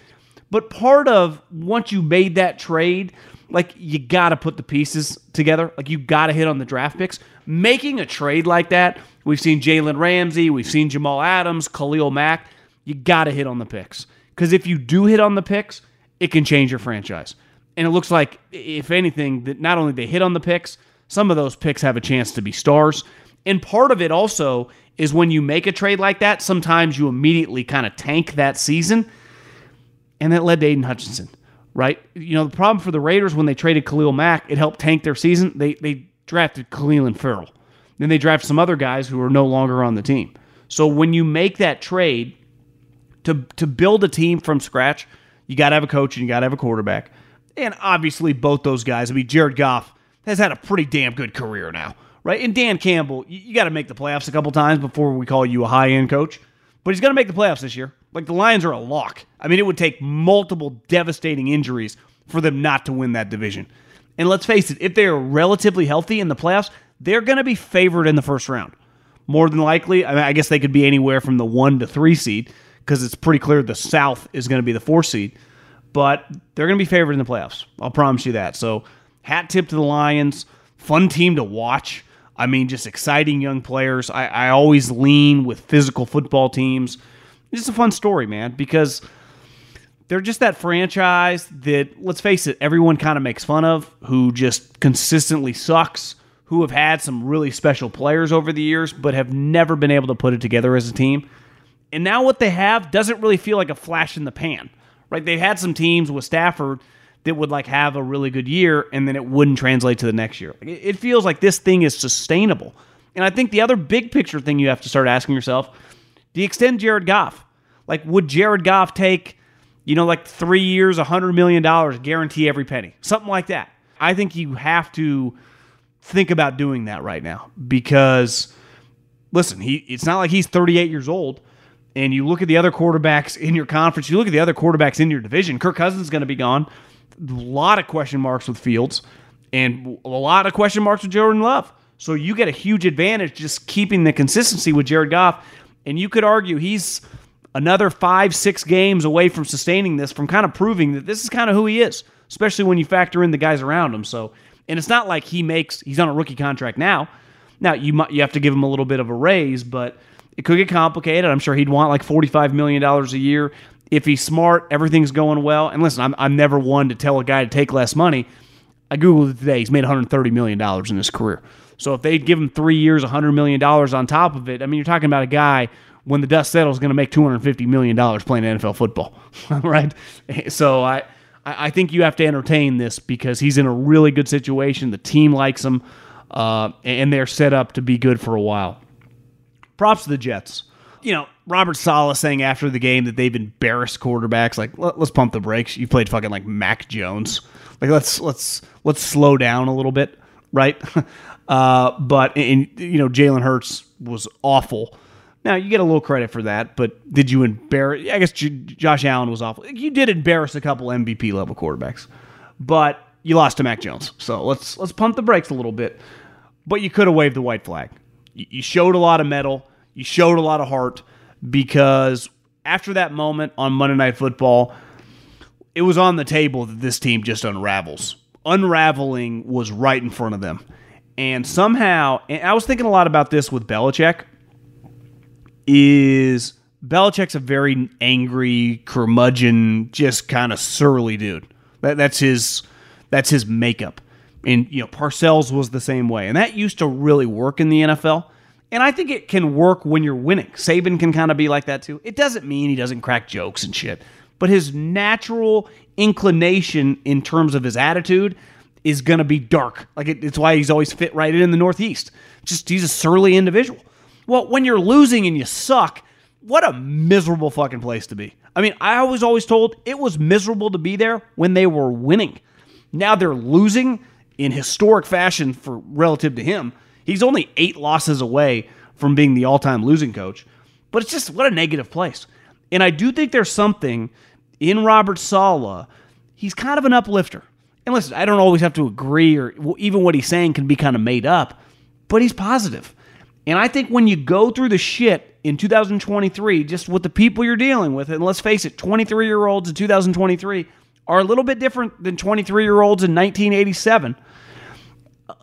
But part of once you made that trade, like you got to put the pieces together. Like you got to hit on the draft picks. Making a trade like that, we've seen Jalen Ramsey, we've seen Jamal Adams, Khalil Mack you got to hit on the picks. Because if you do hit on the picks, it can change your franchise. And it looks like, if anything, that not only they hit on the picks, some of those picks have a chance to be stars. And part of it also is when you make a trade like that, sometimes you immediately kind of tank that season. And that led to Aidan Hutchinson, right? You know, the problem for the Raiders when they traded Khalil Mack, it helped tank their season. They, they drafted Clelin Ferrell. Then they drafted some other guys who are no longer on the team. So when you make that trade, to to build a team from scratch, you got to have a coach and you got to have a quarterback. And obviously, both those guys. I mean, Jared Goff has had a pretty damn good career now, right? And Dan Campbell, you, you got to make the playoffs a couple times before we call you a high end coach. But he's going to make the playoffs this year. Like the Lions are a lock. I mean, it would take multiple devastating injuries for them not to win that division. And let's face it, if they are relatively healthy in the playoffs, they're going to be favored in the first round. More than likely, I, mean, I guess they could be anywhere from the one to three seed because it's pretty clear the South is going to be the four seed. But they're going to be favored in the playoffs. I'll promise you that. So, hat tip to the Lions. Fun team to watch. I mean, just exciting young players. I, I always lean with physical football teams. It's a fun story, man, because they're just that franchise that, let's face it, everyone kind of makes fun of, who just consistently sucks, who have had some really special players over the years, but have never been able to put it together as a team. And now what they have doesn't really feel like a flash in the pan. Right? They've had some teams with Stafford that would like have a really good year and then it wouldn't translate to the next year. It feels like this thing is sustainable. And I think the other big picture thing you have to start asking yourself, do you extend Jared Goff? Like would Jared Goff take, you know, like 3 years, 100 million dollars, guarantee every penny. Something like that. I think you have to think about doing that right now because listen, he it's not like he's 38 years old and you look at the other quarterbacks in your conference, you look at the other quarterbacks in your division, Kirk Cousins is going to be gone. A lot of question marks with Fields and a lot of question marks with Jordan Love. So you get a huge advantage just keeping the consistency with Jared Goff. And you could argue he's another five, six games away from sustaining this, from kind of proving that this is kind of who he is, especially when you factor in the guys around him. So, and it's not like he makes, he's on a rookie contract now. Now, you might, you have to give him a little bit of a raise, but it could get complicated. I'm sure he'd want like $45 million a year. If he's smart, everything's going well. And listen, I'm, I'm never one to tell a guy to take less money. I googled it today. He's made 130 million dollars in his career. So if they'd give him three years, 100 million dollars on top of it, I mean, you're talking about a guy when the dust settles going to make 250 million dollars playing NFL football, right? So I. I think you have to entertain this because he's in a really good situation. The team likes him, uh, and they're set up to be good for a while. Props to the Jets. You know, Robert Saleh saying after the game that they've embarrassed quarterbacks. Like, let, us pump the brakes. You played fucking like Mac Jones. Like, let's let's let's slow down a little bit, right? uh, but and you know, Jalen Hurts was awful. Now you get a little credit for that, but did you embarrass? I guess Josh Allen was awful. You did embarrass a couple MVP level quarterbacks, but you lost to Mac Jones. So let's let's pump the brakes a little bit. But you could have waved the white flag. You showed a lot of mettle. You showed a lot of heart because after that moment on Monday Night Football, it was on the table that this team just unravels. Unraveling was right in front of them. And somehow, and I was thinking a lot about this with Belichick, is Belichick's a very angry, curmudgeon, just kind of surly dude. That, that's his that's his makeup. And you know, Parcells was the same way. And that used to really work in the NFL. And I think it can work when you're winning. Saban can kind of be like that too. It doesn't mean he doesn't crack jokes and shit, but his natural inclination in terms of his attitude is going to be dark. Like it, it's why he's always fit right in the Northeast. Just he's a surly individual. Well, when you're losing and you suck, what a miserable fucking place to be. I mean, I was always told it was miserable to be there when they were winning. Now they're losing in historic fashion for relative to him. He's only eight losses away from being the all time losing coach, but it's just what a negative place. And I do think there's something in Robert Saleh. He's kind of an uplifter. And listen, I don't always have to agree, or even what he's saying can be kind of made up, but he's positive. And I think when you go through the shit in 2023, just with the people you're dealing with, and let's face it, 23 year olds in 2023 are a little bit different than 23 year olds in 1987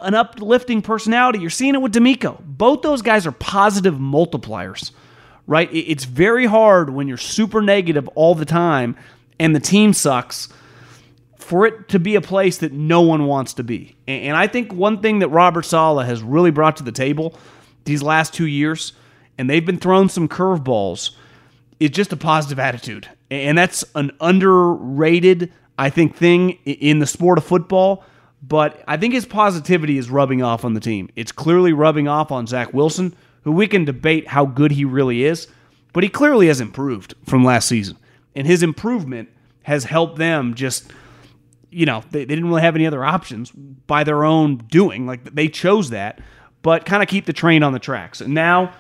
an uplifting personality. You're seeing it with DeMeco. Both those guys are positive multipliers, right? It's very hard when you're super negative all the time and the team sucks for it to be a place that no one wants to be. And I think one thing that Robert Saleh has really brought to the table these last two years, and they've been thrown some curveballs, It's just a positive attitude. And that's an underrated, I think, thing in the sport of football but I think his positivity is rubbing off on the team. It's clearly rubbing off on Zach Wilson, who we can debate how good he really is, but he clearly has improved from last season. And his improvement has helped them just, you know, they, they didn't really have any other options by their own doing. Like they chose that, but kind of keep the train on the tracks. And now,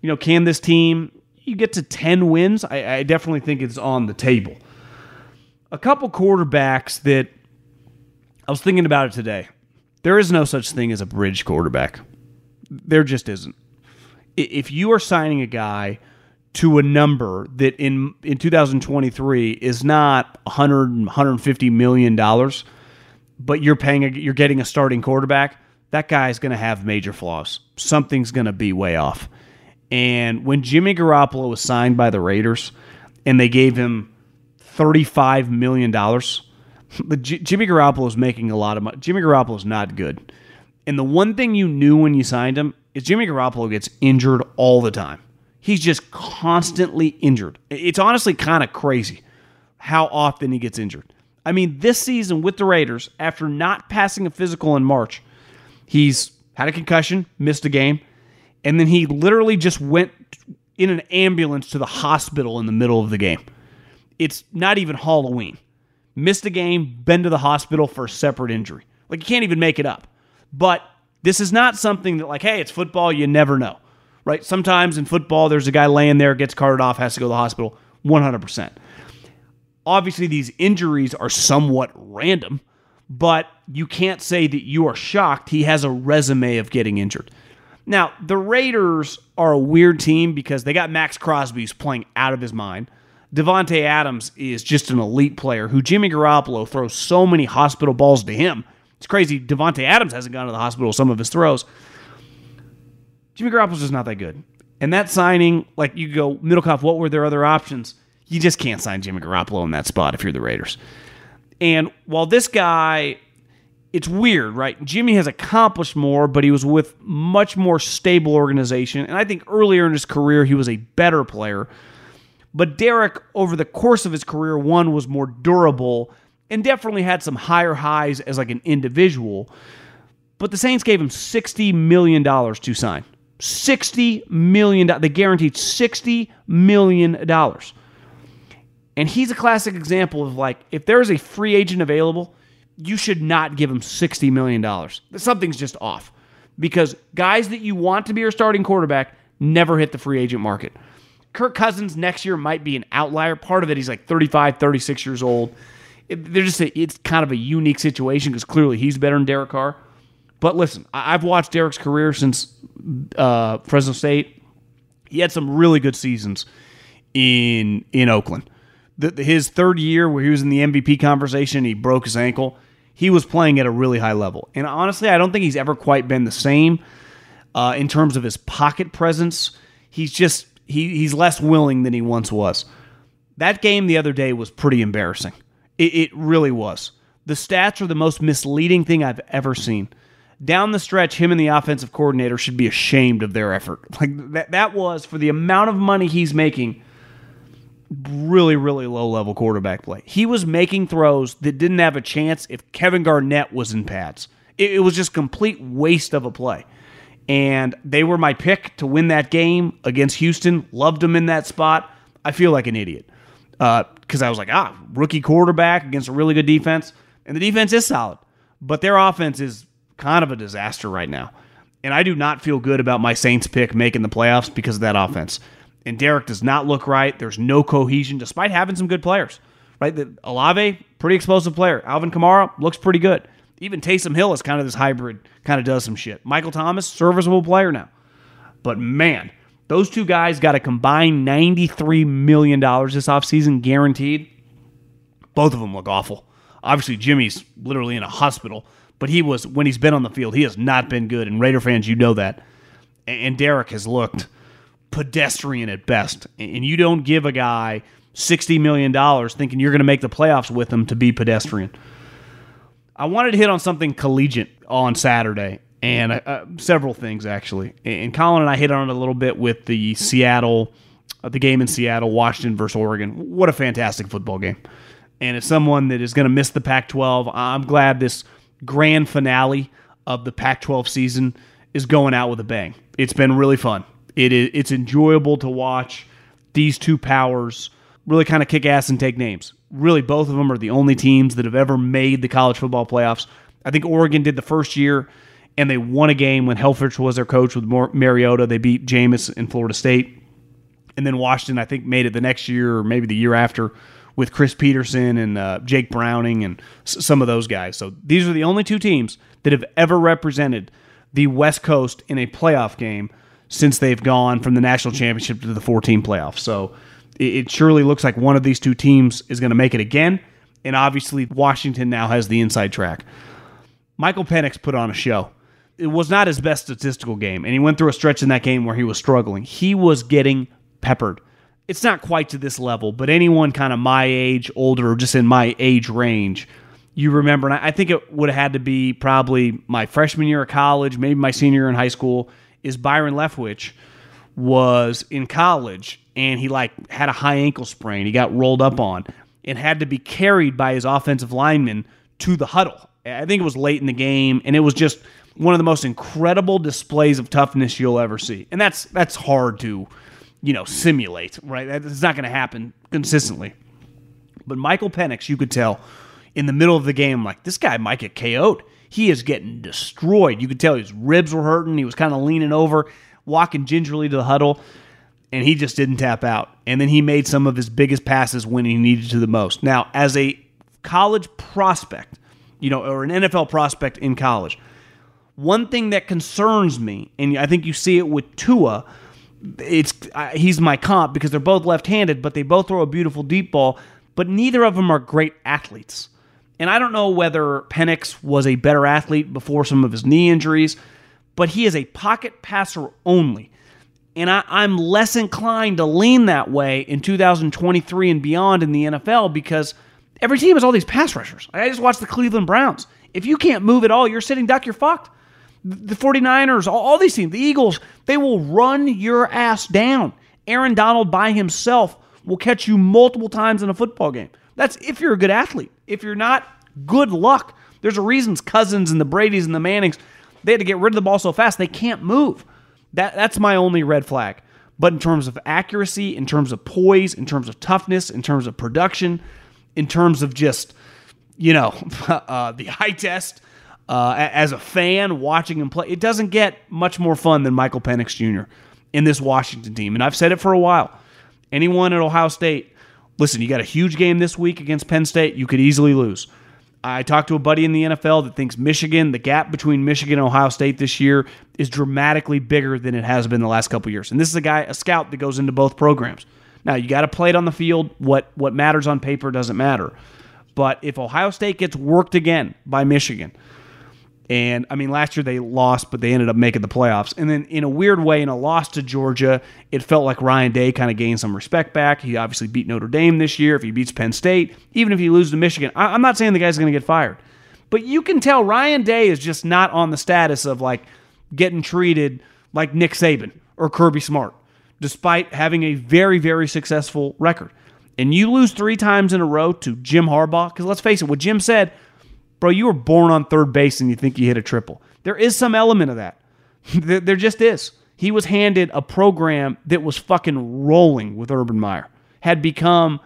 you know, can this team, you get to 10 wins? I, I definitely think it's on the table. A couple quarterbacks that I was thinking about it today. There is no such thing as a bridge quarterback. There just isn't. If you are signing a guy to a number that in in 2023 is not 100 150 million dollars, but you're paying a, you're getting a starting quarterback, that guy's going to have major flaws. Something's going to be way off. And when Jimmy Garoppolo was signed by the Raiders and they gave him 35 million dollars, J- Jimmy Garoppolo is making a lot of money. Jimmy Garoppolo is not good. And the one thing you knew when you signed him is Jimmy Garoppolo gets injured all the time. He's just constantly injured. It's honestly kind of crazy how often he gets injured. I mean, this season with the Raiders, after not passing a physical in March, he's had a concussion, missed a game, and then he literally just went in an ambulance to the hospital in the middle of the game. It's not even Halloween missed a game, been to the hospital for a separate injury. Like you can't even make it up. But this is not something that like, hey, it's football, you never know. Right? Sometimes in football there's a guy laying there, gets carted off, has to go to the hospital. 100%. Obviously these injuries are somewhat random, but you can't say that you are shocked he has a resume of getting injured. Now, the Raiders are a weird team because they got Maxx Crosby who's playing out of his mind. Davante Adams is just an elite player who Jimmy Garoppolo throws so many hospital balls to him. It's crazy. Davante Adams hasn't gone to the hospital with some of his throws. Jimmy Garoppolo's just not that good. And that signing, like you go, Middlekauff, what were their other options? You just can't sign Jimmy Garoppolo in that spot if you're the Raiders. And while this guy it's weird, right? Jimmy has accomplished more, but he was with much more stable organization. And I think earlier in his career, he was a better player. But Derek, over the course of his career, one was more durable and definitely had some higher highs as like an individual. But the Saints gave him $60 million to sign. $60 million. They guaranteed $60 million. And he's a classic example of like, if there's a free agent available, you should not give him $60 million. Something's just off because guys that you want to be your starting quarterback never hit the free agent market. Kirk Cousins next year might be an outlier. Part of it, he's like 35, 36 years old. It, they're just a, it's kind of a unique situation because clearly he's better than Derek Carr. But listen, I've watched Derek's career since uh, Fresno State. He had some really good seasons in in Oakland. The, his third year, where he was in the MVP conversation, he broke his ankle. He was playing at a really high level, and honestly, I don't think he's ever quite been the same uh, in terms of his pocket presence. He's just he, he's less willing than he once was. That game the other day was pretty embarrassing. It, it really was. The stats are the most misleading thing I've ever seen. Down the stretch, him and the offensive coordinator should be ashamed of their effort. Like that, that was for the amount of money he's making really, really low level quarterback play. He was making throws that didn't have a chance if Kevin Garnett was in pads. It, it, was just complete waste of a play. And they were my pick to win that game against Houston. Loved them in that spot. I feel like an idiot because uh, I was like, ah, rookie quarterback against a really good defense. And the defense is solid, but their offense is kind of a disaster right now. And I do not feel good about my Saints pick making the playoffs because of that offense and Derek does not look right. There's no cohesion despite having some good players. Right? The Olave, pretty explosive player. Alvin Kamara looks pretty good. Even Taysom Hill is kind of this hybrid, kind of does some shit. Michael Thomas, serviceable player now. But man, those two guys got a combined $93 million this offseason guaranteed. Both of them look awful. Obviously, Jimmy's literally in a hospital, but he was, when he's been on the field, he has not been good. And Raider fans, you know that. And Derek has looked pedestrian at best. And you don't give a guy $60 million thinking you're going to make the playoffs with him to be pedestrian. I wanted to hit on something collegiate on Saturday and uh, uh, several things actually. And Colin and I hit on it a little bit with the Seattle, uh, the game in Seattle, Washington versus Oregon. What a fantastic football game! And as someone that is going to miss the Pac-12, I'm glad this grand finale of the Pac-12 season is going out with a bang. It's been really fun. It is it's enjoyable to watch these two powers really kind of kick ass and take names. Really, both of them are the only teams that have ever made the college football playoffs. I think Oregon did the first year, and they won a game when Helfrich was their coach with Mariota. They beat Jameis in Florida State. And then Washington, I think, made it the next year or maybe the year after with Chris Petersen and uh, Jake Browning and s- some of those guys. So these are the only two teams that have ever represented the West Coast in a playoff game since they've gone from the national championship to the 14 playoffs. So it, surely looks like one of these two teams is going to make it again. And obviously, Washington now has the inside track. Michael Penix put on a show. It was not his best statistical game, and he went through a stretch in that game where he was struggling. He was getting peppered. It's not quite to this level, but anyone kind of my age, older, or just in my age range, you remember, and I think it would have had to be probably my freshman year of college, maybe my senior year in high school is Byron Leftwich was in college and he like had a high ankle sprain. He got rolled up on and had to be carried by his offensive lineman to the huddle. I think it was late in the game and it was just one of the most incredible displays of toughness you'll ever see. And that's that's hard to, you know, simulate, right? That's not going to happen consistently. But Michael Penix, you could tell in the middle of the game, like this guy might get KO'd he is getting destroyed. You could tell his ribs were hurting. He was kind of leaning over, walking gingerly to the huddle, and he just didn't tap out. And then he made some of his biggest passes when he needed to the most. Now, as a college prospect, you know, or an NFL prospect in college, one thing that concerns me, and I think you see it with Tua, it's uh, he's my comp because they're both left-handed, but they both throw a beautiful deep ball, but neither of them are great athletes. And I don't know whether Penix was a better athlete before some of his knee injuries, but he is a pocket passer only. And I, am less inclined to lean that way in 2023 and beyond in the NFL because every team has all these pass rushers. I just watched the Cleveland Browns. If you can't move at all, you're sitting duck, you're fucked. The 49ers, all, all these teams, the Eagles, they will run your ass down. Aaron Donald by himself will catch you multiple times in a football game. That's if you're a good athlete. If you're not, good luck. There's a reason Cousins and the Brady's and the Mannings, they had to get rid of the ball so fast they can't move. That that's my only red flag. But in terms of accuracy, in terms of poise, in terms of toughness, in terms of production, in terms of just, you know, uh, the high test, uh, as a fan watching him play, it doesn't get much more fun than Michael Penix Jr. in this Washington team. And I've said it for a while. Anyone at Ohio State, listen, you got a huge game this week against Penn State, you could easily lose. I talked to a buddy in the NFL that thinks Michigan, the gap between Michigan and Ohio State this year is dramatically bigger than it has been the last couple years. And this is a guy, a scout that goes into both programs. Now, you got to play it on the field. What what matters on paper doesn't matter. But if Ohio State gets worked again by Michigan, and I mean, last year they lost, but they ended up making the playoffs. And then, in a weird way, in a loss to Georgia, it felt like Ryan Day kind of gained some respect back. He obviously beat Notre Dame this year. If he beats Penn State, even if he loses to Michigan, I- I'm not saying the guy's going to get fired. But you can tell Ryan Day is just not on the status of like getting treated like Nick Saban or Kirby Smart, despite having a very, very successful record. And you lose three times in a row to Jim Harbaugh, because let's face it, what Jim said bro, you were born on third base and you think you hit a triple. There is some element of that. there just is. He was handed a program that was fucking rolling with Urban Meyer. Had become,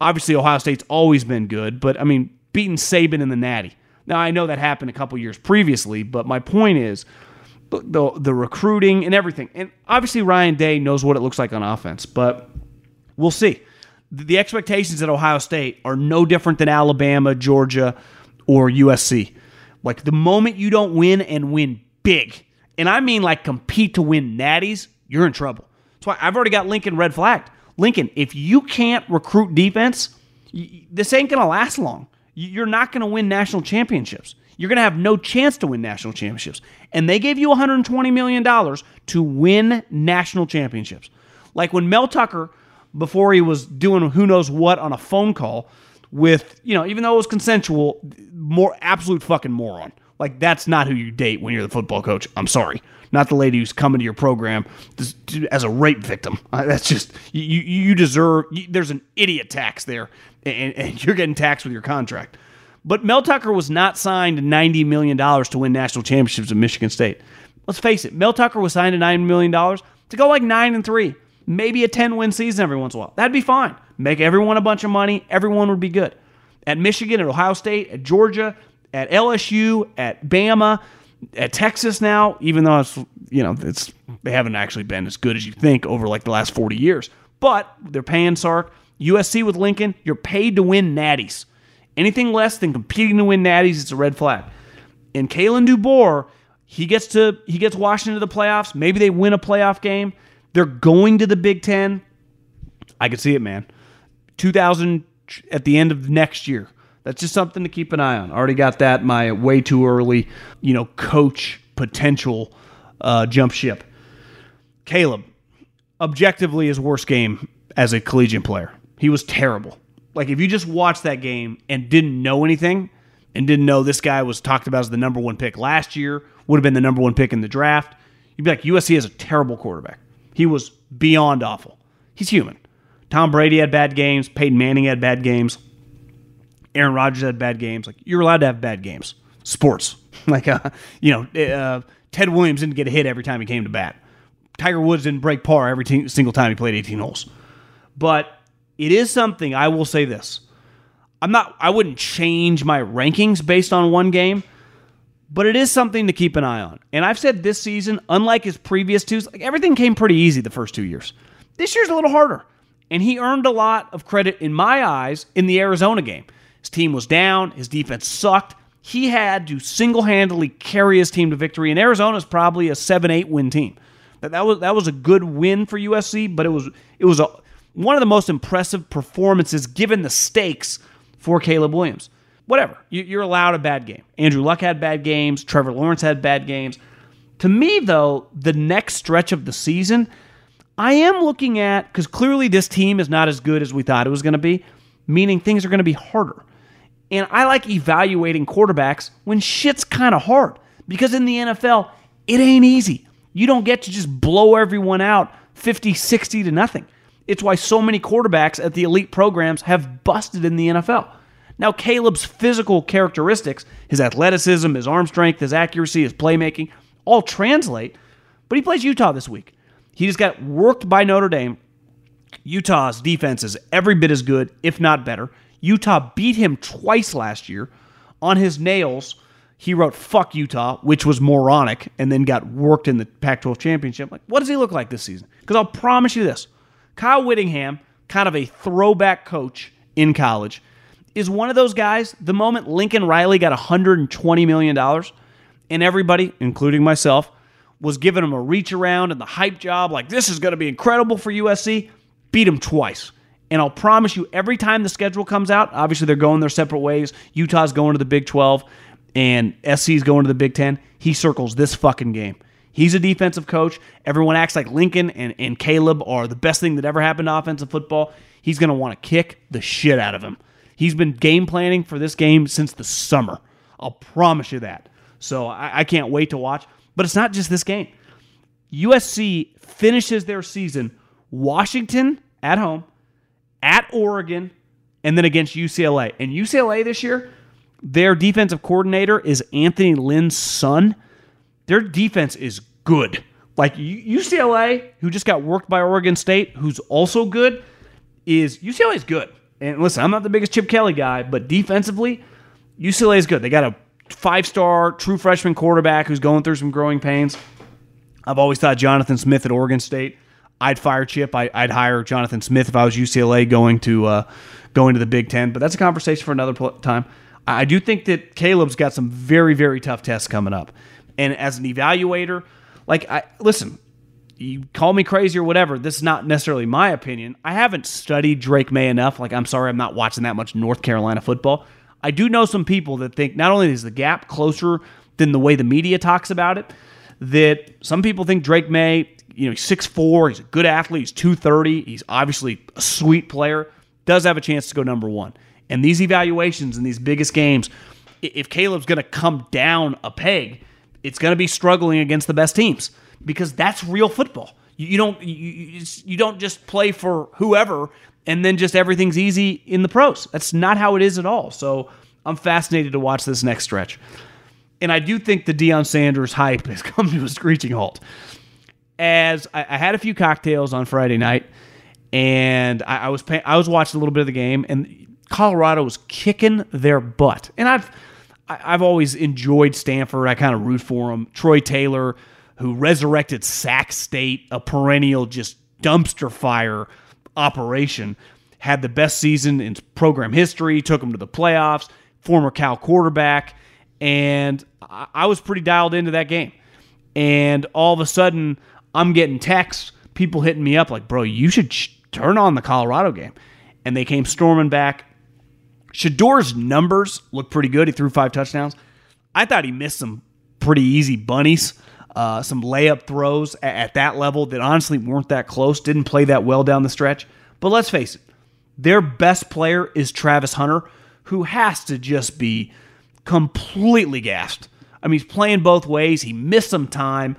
obviously, Ohio State's always been good, but I mean, beating Saban in the Natty. Now, I know that happened a couple years previously, but my point is the, the, the recruiting and everything. And obviously, Ryan Day knows what it looks like on offense, but we'll see. The expectations at Ohio State are no different than Alabama, Georgia, or USC. Like the moment you don't win and win big, and I mean like compete to win natties, you're in trouble. That's why I've already got Lincoln red flagged. Lincoln, if you can't recruit defense, this ain't going to last long. You're not going to win national championships. You're going to have no chance to win national championships. And they gave you $120 million to win national championships. Like when Mel Tucker, before he was doing who knows what on a phone call, with, you know, even though it was consensual, more absolute fucking moron. Like that's not who you date when you're the football coach. I'm sorry. Not the lady who's coming to your program as a rape victim. Uh, that's just you. You deserve. There's an idiot tax there, and, and you're getting taxed with your contract. But Mel Tucker was not signed $90 million to win national championships at Michigan State. Let's face it, Mel Tucker was signed to $9 million to go like 9 and 3, maybe a 10 win season every once in a while. That'd be fine make everyone a bunch of money, everyone would be good. At Michigan, at Ohio State, at Georgia, at LSU, at Bama, at Texas now, even though it's you know it's they haven't actually been as good as you think over like the last 40 years. But they're paying Sark. USC with Lincoln, you're paid to win natties. Anything less than competing to win natties, it's a red flag. And Kalen DeBoer, he gets to he gets Washington to the playoffs. Maybe they win a playoff game. They're going to the Big Ten. I could see it, man. 2000 at the end of next year. That's just something to keep an eye on. Already got that my way too early, you know, coach potential uh, jump ship. Caleb, objectively his worst game as a collegiate player. He was terrible. Like if you just watched that game and didn't know anything and didn't know this guy was talked about as the number one pick last year, would have been the number one pick in the draft, you'd be like, USC has a terrible quarterback. He was beyond awful. He's human. Tom Brady had bad games. Peyton Manning had bad games. Aaron Rodgers had bad games. Like you're allowed to have bad games. Sports. Like uh, you know, uh, Ted Williams didn't get a hit every time he came to bat. Tiger Woods didn't break par every t- single time he played 18 holes. But it is something I will say this. I'm not I wouldn't change my rankings based on one game, but it is something to keep an eye on. And I've said this season, unlike his previous two, like everything came pretty easy the first two years. This year's a little harder. And he earned a lot of credit in my eyes in the Arizona game. His team was down, his defense sucked. He had to single handedly carry his team to victory, and Arizona's probably a 7 8 win team. That, that, was, that was a good win for USC, but it was, it was a, one of the most impressive performances given the stakes for Caleb Williams. Whatever. You, are allowed a bad game. Andrew Luck had bad games, Trevor Lawrence had bad games. To me, though, the next stretch of the season, I am looking at because clearly this team is not as good as we thought it was going to be, meaning things are going to be harder. And I like evaluating quarterbacks when shit's kind of hard because in the NFL, it ain't easy. You don't get to just blow everyone out 50, 60 to nothing. It's why so many quarterbacks at the elite programs have busted in the NFL. Now, Caleb's physical characteristics, his athleticism, his arm strength, his accuracy, his playmaking, all translate, but he plays Utah this week. He just got worked by Notre Dame. Utah's defense is every bit as good, if not better. Utah beat him twice last year. On his nails, he wrote fuck Utah, which was moronic, and then got worked in the Pac 12 championship. Like, what does he look like this season? Because I'll promise you this Kyle Whittingham, kind of a throwback coach in college, is one of those guys. The moment Lincoln Riley got $120 million, and everybody, including myself, was giving him a reach around and the hype job, like this is going to be incredible for USC, beat him twice. And I'll promise you, every time the schedule comes out, obviously they're going their separate ways. Utah's going to the Big 12 and SC's going to the Big 10. He circles this fucking game. He's a defensive coach. Everyone acts like Lincoln and, and Caleb are the best thing that ever happened to offensive football. He's going to want to kick the shit out of him. He's been game planning for this game since the summer. I'll promise you that. So I, I can't wait to watch. But it's not just this game. USC finishes their season Washington at home, at Oregon, and then against UCLA. And UCLA this year, their defensive coordinator is Anthony Lynn's son. Their defense is good. Like UCLA, who just got worked by Oregon State, who's also good, is UCLA is good. And listen, I'm not the biggest Chip Kelly guy, but defensively, UCLA is good. They got a five star true freshman quarterback who's going through some growing pains. I've always thought Jonathan Smith at Oregon State. I'd fire Chip. I, would hire Jonathan Smith if I was UCLA going to uh, going to the Big Ten. But that's a conversation for another time. I do think that Caleb's got some very very tough tests coming up, and as an evaluator, like I listen, you call me crazy or whatever. This is not necessarily my opinion. I haven't studied Drake Maye enough. Like I'm sorry, I'm not watching that much North Carolina football. I do know some people that think not only is the gap closer than the way the media talks about it, that some people think Drake Maye, you know, he's 6'4, he's a good athlete, he's 230, he's obviously a sweet player, does have a chance to go number one. And these evaluations in these biggest games, if Caleb's going to come down a peg, it's going to be struggling against the best teams because that's real football. You, don't you, you don't just play for whoever and then just everything's easy in the pros. That's not how it is at all. So I'm fascinated to watch this next stretch. And I do think the Deion Sanders hype has come to a screeching halt. As I, I had a few cocktails on Friday night, and I, I was pay, I was watching a little bit of the game, and Colorado was kicking their butt. And I've I've always enjoyed Stanford. I kind of root for them. Troy Taylor, who resurrected Sac State, a perennial just dumpster fire operation. Had the best season in program history, took them to the playoffs, former Cal quarterback, and I was pretty dialed into that game. And all of a sudden, I'm getting texts, people hitting me up like, bro, you should sh- turn on the Colorado game. And they came storming back. Shedeur's numbers look pretty good. He threw five touchdowns. I thought he missed some pretty easy bunnies, uh, some layup throws at, at that level that honestly weren't that close, didn't play that well down the stretch. But let's face it, their best player is Travis Hunter, who has to just be completely gassed. I mean, he's playing both ways. He missed some time.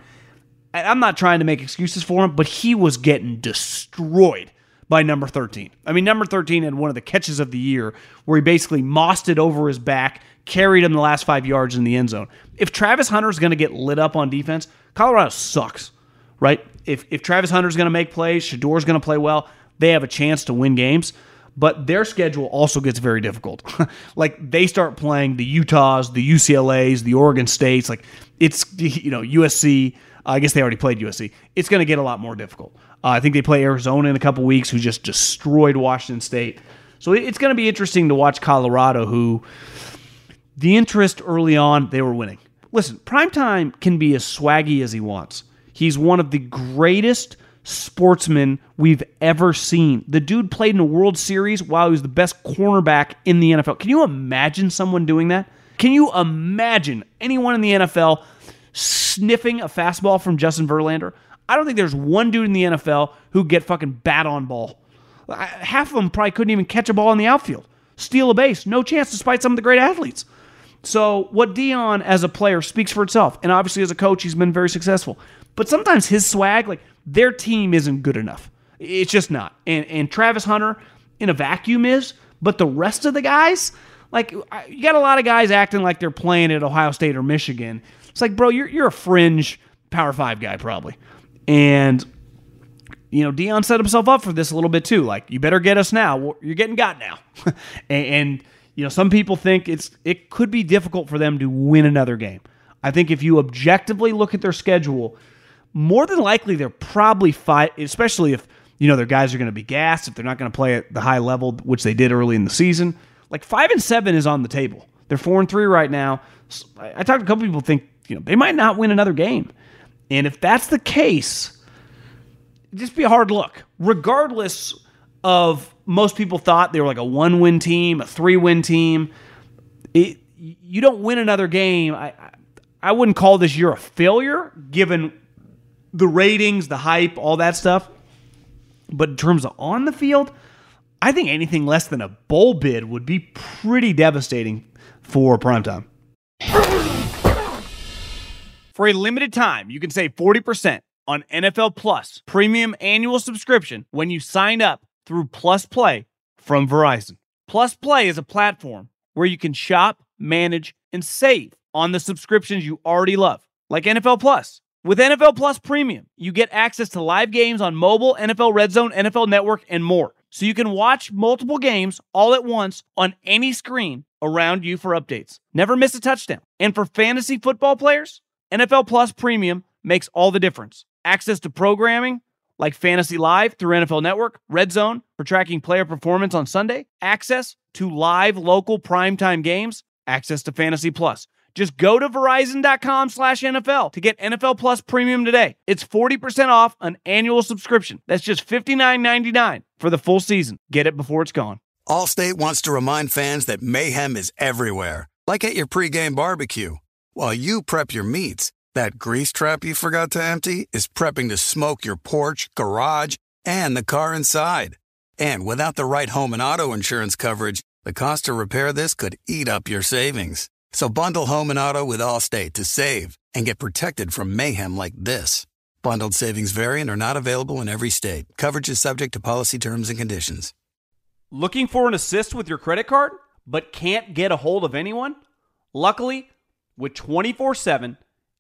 I'm not trying to make excuses for him, but he was getting destroyed by number 13. I mean, number 13 had one of the catches of the year where he basically mossed it over his back, carried him the last five yards in the end zone. If Travis Hunter is going to get lit up on defense, Colorado sucks, right? If, if Travis Hunter is going to make plays, Shedeur's going to play well, they have a chance to win games. But their schedule also gets very difficult. like they start playing the Utahs, the UCLA's, the Oregon States. Like it's you know USC. I guess they already played USC. It's going to get a lot more difficult. Uh, I think they play Arizona in a couple weeks, who just destroyed Washington State. So it's going to be interesting to watch Colorado, who the interest early on they were winning. Listen, primetime can be as swaggy as he wants. He's one of the greatest sportsmen we've ever seen. The dude played in a World Series while he was the best cornerback in the NFL. Can you imagine someone doing that? Can you imagine anyone in the NFL sniffing a fastball from Justin Verlander? I don't think there's one dude in the NFL who get fucking bat on ball. Half of them probably couldn't even catch a ball in the outfield. steal a base. No chance, despite some of the great athletes. So, what Deion as a player speaks for itself. And obviously, as a coach, he's been very successful. But sometimes his swag, like their team isn't good enough. It's just not. And, and Travis Hunter in a vacuum is, but the rest of the guys, like you got a lot of guys acting like they're playing at Ohio State or Michigan. It's like, bro, you're, you're a fringe Power Five guy, probably. And you know, Deion set himself up for this a little bit too. Like, you better get us now. You're getting got now. and, and, you know, some people think it's it could be difficult for them to win another game. I think if you objectively look at their schedule, more than likely they're probably fight, especially if you know their guys are going to be gassed, if they're not going to play at the high level which they did early in the season. Like five and seven is on the table. They're four and three right now. I talked to a couple people think you know they might not win another game, and if that's the case just be a hard look, regardless of most people thought they were like a one win team, a three win team. It, you don't win another game. I, I wouldn't call this year a failure given the ratings, the hype, all that stuff. But in terms of on the field, I think anything less than a bowl bid would be pretty devastating for primetime. For a limited time, you can save 40% on NFL Plus premium annual subscription when you sign up through Plus Play from Verizon. Plus Play is a platform where you can shop, manage, and save on the subscriptions you already love, like NFL Plus. With NFL Plus Premium, you get access to live games on mobile, NFL Red Zone, NFL Network, and more. So you can watch multiple games all at once on any screen around you for updates. Never miss a touchdown. And for fantasy football players, NFL Plus Premium makes all the difference access to programming like Fantasy Live through NFL Network, Red Zone for tracking player performance on Sunday, access to live local primetime games, access to Fantasy Plus. Just go to Verizon.com slash NFL to get NFL Plus Premium today. It's 40% off an annual subscription. That's just $59.99 for the full season. Get it before it's gone. Allstate wants to remind fans that mayhem is everywhere, like at your pregame barbecue. While you prep your meats, that grease trap you forgot to empty is prepping to smoke your porch, garage, and the car inside. And without the right home and auto insurance coverage, the cost to repair this could eat up your savings. So bundle home and auto with Allstate to save and get protected from mayhem like this. Bundled savings variant are not available in every state. Coverage is subject to policy terms and conditions. Looking for an assist with your credit card, but can't get a hold of anyone? Luckily, with 24 7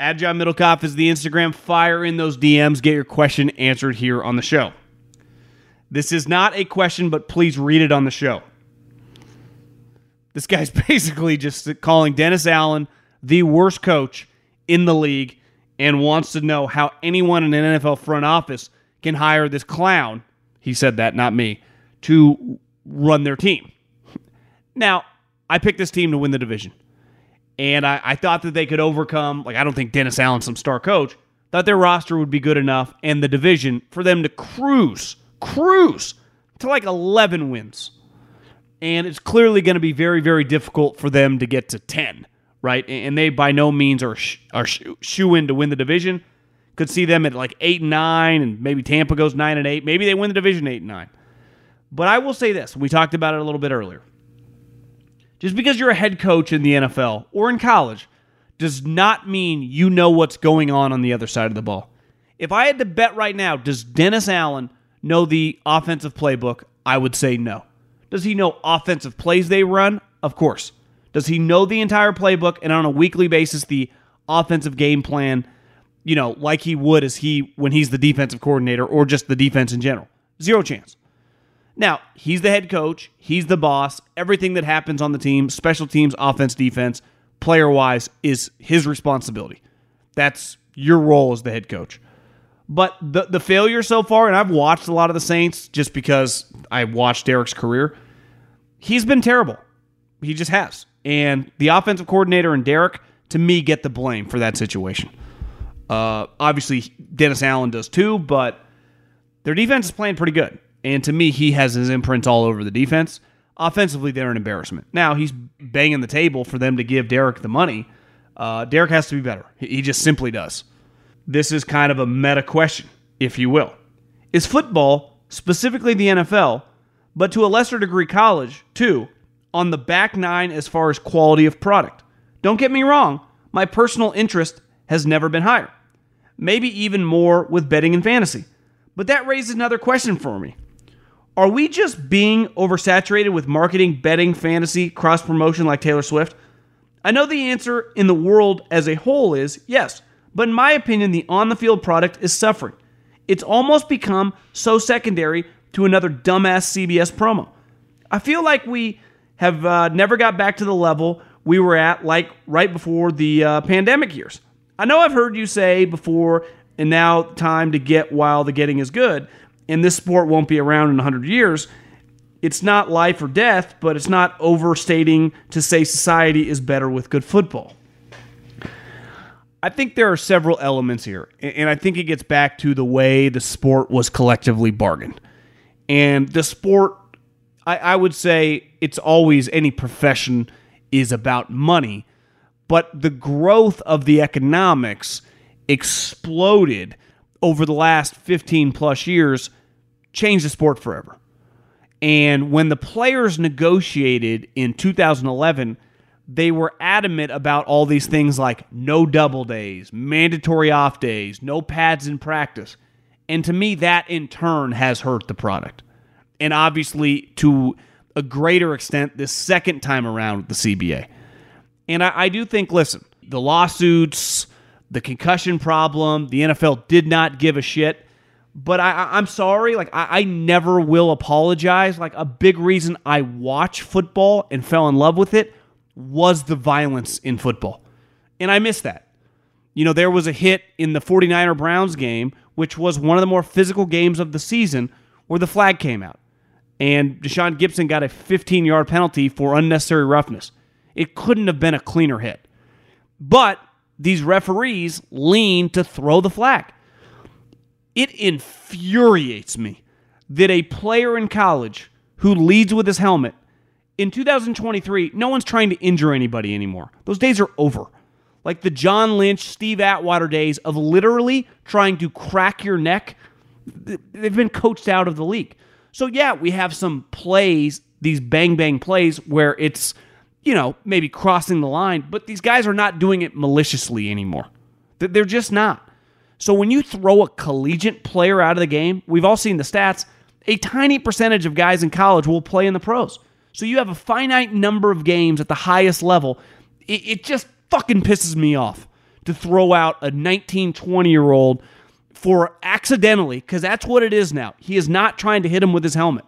At John Middlekauff is the Instagram. Fire in those DMs. Get your question answered here on the show. This is not a question, but please read it on the show. This guy's basically just calling Dennis Allen the worst coach in the league and wants to know how anyone in an NFL front office can hire this clown. He said that, not me, to run their team. Now, I picked this team to win the division. And I, I thought that they could overcome, like, I don't think Dennis Allen's some star coach. Thought their roster would be good enough and the division for them to cruise, cruise to like 11 wins. And it's clearly going to be very, very difficult for them to get to 10, right? And they by no means are, sh- are sh- shoe in to win the division. Could see them at like 8 and 9, and maybe Tampa goes 9 and 8. Maybe they win the division 8 and 9. But I will say this we talked about it a little bit earlier. Just because you're a head coach in the NFL or in college does not mean you know what's going on on the other side of the ball. If I had to bet right now, does Dennis Allen know the offensive playbook? I would say no. Does he know offensive plays they run? Of course. Does he know the entire playbook and on a weekly basis the offensive game plan, you know, like he would as he when he's the defensive coordinator or just the defense in general? Zero chance. Now, he's the head coach, he's the boss. Everything that happens on the team, special teams, offense, defense, player wise, is his responsibility. That's your role as the head coach. But the the failure so far, and I've watched a lot of the Saints just because I watched Derek's career, he's been terrible. He just has. And the offensive coordinator and Derek, to me, get the blame for that situation. Uh, obviously, Dennis Allen does too, but their defense is playing pretty good. And to me, he has his imprint all over the defense. Offensively, they're an embarrassment. Now, he's banging the table for them to give Derek the money. Uh, Derek has to be better. He just simply does. This is kind of a meta question, if you will. Is football, specifically the NFL, but to a lesser degree college, too, on the back nine as far as quality of product? Don't get me wrong, my personal interest has never been higher. Maybe even more with betting and fantasy. But that raises another question for me. Are we just being oversaturated with marketing, betting, fantasy, cross promotion like Taylor Swift? I know the answer in the world as a whole is yes, but in my opinion, the on the field product is suffering. It's almost become so secondary to another dumbass CBS promo. I feel like we have uh, never got back to the level we were at like right before the uh, pandemic years. I know I've heard you say before, and now time to get while the getting is good and this sport won't be around in 100 years, it's not life or death, but it's not overstating to say society is better with good football. I think there are several elements here, and I think it gets back to the way the sport was collectively bargained. And the sport, I, I would say it's always any profession is about money, but the growth of the economics exploded over the last 15 plus years changed the sport forever. And when the players negotiated in 2011, they were adamant about all these things like no double days, mandatory off days, no pads in practice. And to me, that in turn has hurt the product. And obviously, to a greater extent, this second time around with the CBA. And I, I do think, listen, the lawsuits, the concussion problem, the NFL did not give a shit but I, am sorry. Like I, I, never will apologize. Like a big reason I watch football and fell in love with it was the violence in football, and I miss that. You know, there was a hit in the 49er Browns game, which was one of the more physical games of the season, where the flag came out, and Deshaun Gibson got a 15 yard penalty for unnecessary roughness. It couldn't have been a cleaner hit, but these referees leaned to throw the flag. It infuriates me that a player in college who leads with his helmet in 2023, no one's trying to injure anybody anymore. Those days are over. Like the John Lynch, Steve Atwater days of literally trying to crack your neck, they've been coached out of the league. So, yeah, we have some plays, these bang bang plays where it's, you know, maybe crossing the line, but these guys are not doing it maliciously anymore. They're just not. So when you throw a collegiate player out of the game, we've all seen the stats, a tiny percentage of guys in college will play in the pros. So you have a finite number of games at the highest level. It, it just fucking pisses me off to throw out a 19, 20 year old for accidentally, because that's what it is now. He is not trying to hit him with his helmet.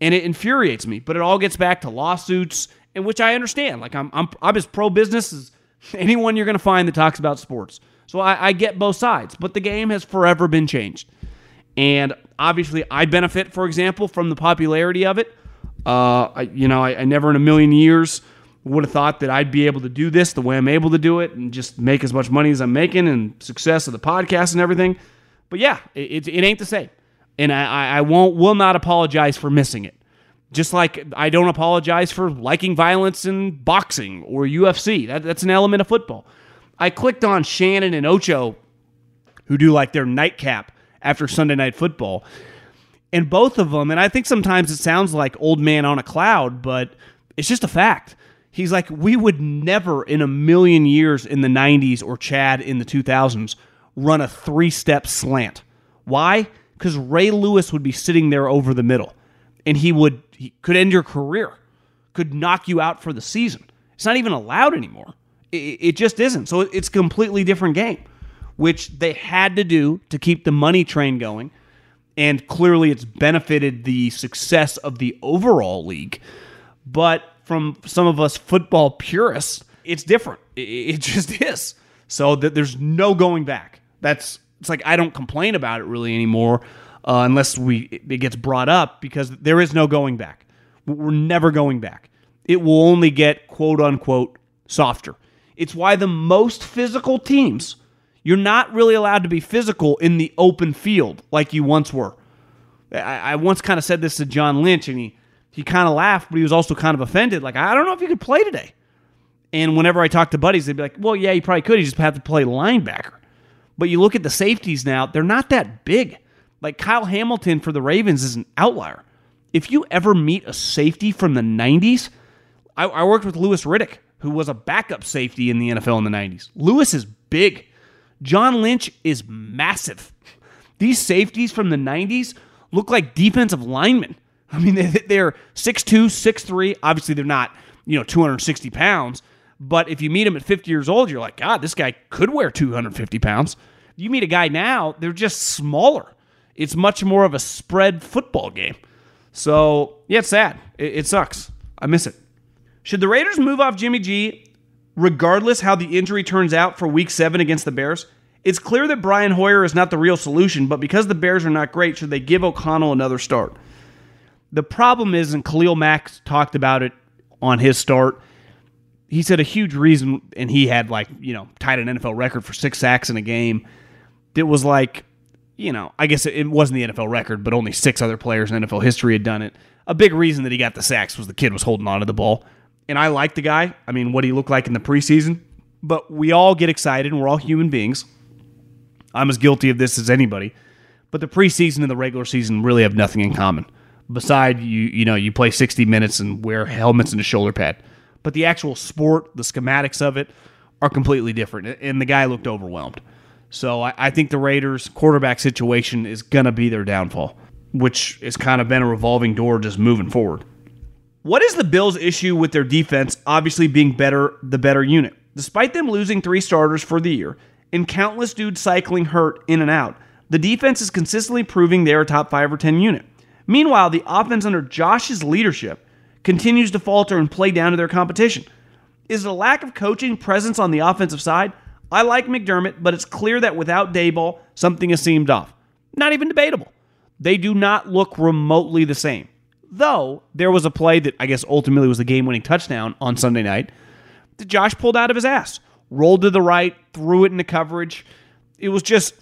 And it infuriates me, but it all gets back to lawsuits and which I understand. Like I'm I'm I'm as pro business as anyone you're going to find that talks about sports. So I, I get both sides, but the game has forever been changed, and obviously I benefit, for example, from the popularity of it. Uh, I, you know, I, I never in a million years would have thought that I'd be able to do this the way I'm able to do it and just make as much money as I'm making and success of the podcast and everything. But yeah, it, it, ain't the same. And I, I won't, will not apologize for missing it. Just like I don't apologize for liking violence in boxing or UFC. That, that's an element of football. I clicked on Shannon and Ocho, who do like their nightcap after Sunday Night Football. And both of them, and I think sometimes it sounds like old man on a cloud, but it's just a fact. He's like, we would never in a million years in the 90s or Chad in the 2000s run a three step slant. Why? Because Ray Lewis would be sitting there over the middle and he would, he could end your career, could knock you out for the season. It's not even allowed anymore. It, just isn't. So it's a completely different game, which they had to do to keep the money train going. And clearly it's benefited the success of the overall league. But from some of us football purists, it's different. It, just is. So that there's no going back. That's it's like I don't complain about it really anymore uh, unless we it gets brought up because there is no going back. We're never going back. It will only get quote unquote softer. It's why the most physical teams, you're not really allowed to be physical in the open field like you once were. I, I once kind of said this to John Lynch, and he he kind of laughed, but he was also kind of offended. Like, I don't know if you could play today. And whenever I talk to buddies, they'd be like, well, yeah, you probably could. You just have to play linebacker. But you look at the safeties now, they're not that big. Like Kyle Hamilton for the Ravens is an outlier. If you ever meet a safety from the 90s, I, I worked with Louis Riddick, who was a backup safety in the NFL in the 90s. Louis is big. John Lynch is massive. These safeties from the 90s look like defensive linemen. I mean, they're 6'2, 6'3. Obviously, they're not, you know, 260 pounds. But if you meet them at 50 years old, you're like, God, this guy could wear 250 pounds. You meet a guy now, they're just smaller. It's much more of a spread football game. So, yeah, it's sad. It, it sucks. I miss it. Should the Raiders move off Jimmy G, regardless how the injury turns out for week seven against the Bears? It's clear that Brian Hoyer is not the real solution, but because the Bears are not great, should they give O'Connell another start? The problem is, and Khalil Mack talked about it on his start. He said a huge reason, and he had like, you know, tied an NFL record for six sacks in a game. It was like, you know, I guess it wasn't the NFL record, but only six other players in NFL history had done it. A big reason that he got the sacks was the kid was holding on to the ball. And I like the guy. I mean, what he looked like in the preseason. But we all get excited, and we're all human beings. I'm as guilty of this as anybody. But the preseason and the regular season really have nothing in common beside you you know you play 60 minutes and wear helmets and a shoulder pad but the actual sport the schematics of it are completely different and the guy looked overwhelmed so i, I think the raiders quarterback situation is going to be their downfall which has kind of been a revolving door just moving forward what is the bills issue with their defense obviously being better the better unit despite them losing three starters for the year and countless dudes cycling hurt in and out the defense is consistently proving they're a top five or ten unit Meanwhile, the offense under Josh's leadership continues to falter and play down to their competition. Is a lack of coaching presence on the offensive side? I like McDermott, but it's clear that without Daboll, something has seemed off. Not even debatable. They do not look remotely the same. Though there was a play that I guess ultimately was the game winning touchdown on Sunday night that Josh pulled out of his ass. Rolled to the right, threw it into coverage. It was just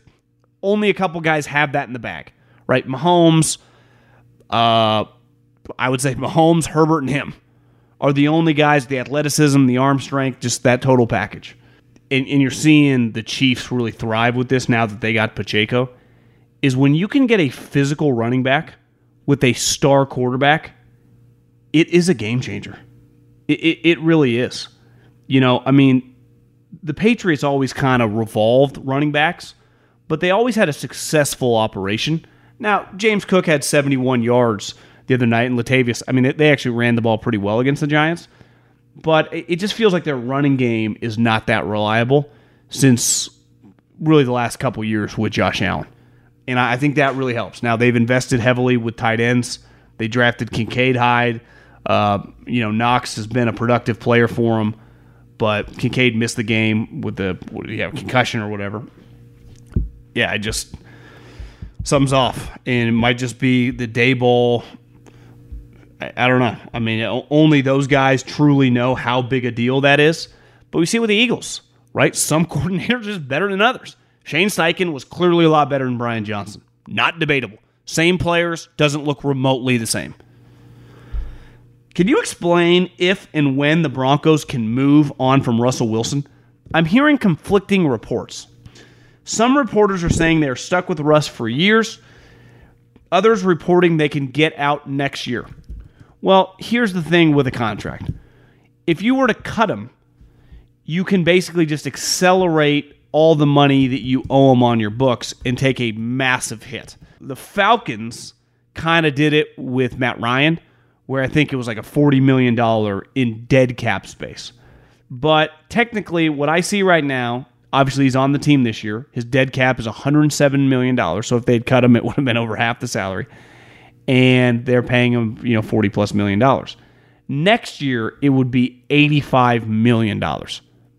only a couple guys have that in the bag, right? Mahomes, uh, I would say Mahomes, Herbert, and him are the only guys the athleticism, the arm strength, just that total package. And, and you're seeing the Chiefs really thrive with this now that they got Pacheco. Is when you can get a physical running back with a star quarterback, it is a game changer. It, it, it really is. You know, I mean, the Patriots always kind of revolved running backs, but they always had a successful operation. Now, James Cook had 71 yards the other night, and Latavius, I mean, they actually ran the ball pretty well against the Giants, but it just feels like their running game is not that reliable since really the last couple years with Josh Allen. And I think that really helps. Now, they've invested heavily with tight ends. They drafted Kincaid Hyde. Uh, you know, Knox has been a productive player for them, but Kincaid missed the game with the concussion or whatever. Yeah, I just something's off, and it might just be the Daboll. I, I don't know. I mean, only those guys truly know how big a deal that is. But we see it with the Eagles, right? Some coordinators just better than others. Shane Steichen was clearly a lot better than Brian Johnson. Not debatable. Same players, doesn't look remotely the same. Can you explain if and when the Broncos can move on from Russell Wilson? I'm hearing conflicting reports. Some reporters are saying they're stuck with Russ for years, others reporting they can get out next year. Well, here's the thing with a contract if you were to cut him, you can basically just accelerate all the money that you owe them on your books and take a massive hit. The Falcons kind of did it with Matt Ryan, where I think it was like a $40 million in dead cap space. But technically, what I see right now, obviously he's on the team this year. His dead cap is $107 million. So if they'd cut him, it would have been over half the salary. And they're paying him, you know, 40 plus million dollars. Next year, it would be $85 million.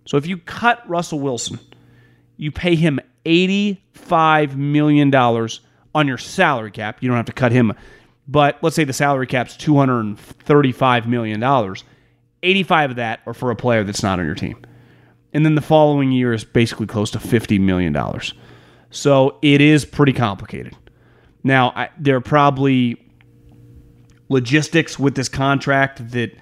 So if you cut Russell Wilson, you pay him $85 million on your salary cap. You don't have to cut him. But let's say the salary cap's $235 million. 85 of that are for a player that's not on your team. And then the following year is basically close to $50 million. So it is pretty complicated. Now, I, there are probably logistics with this contract that,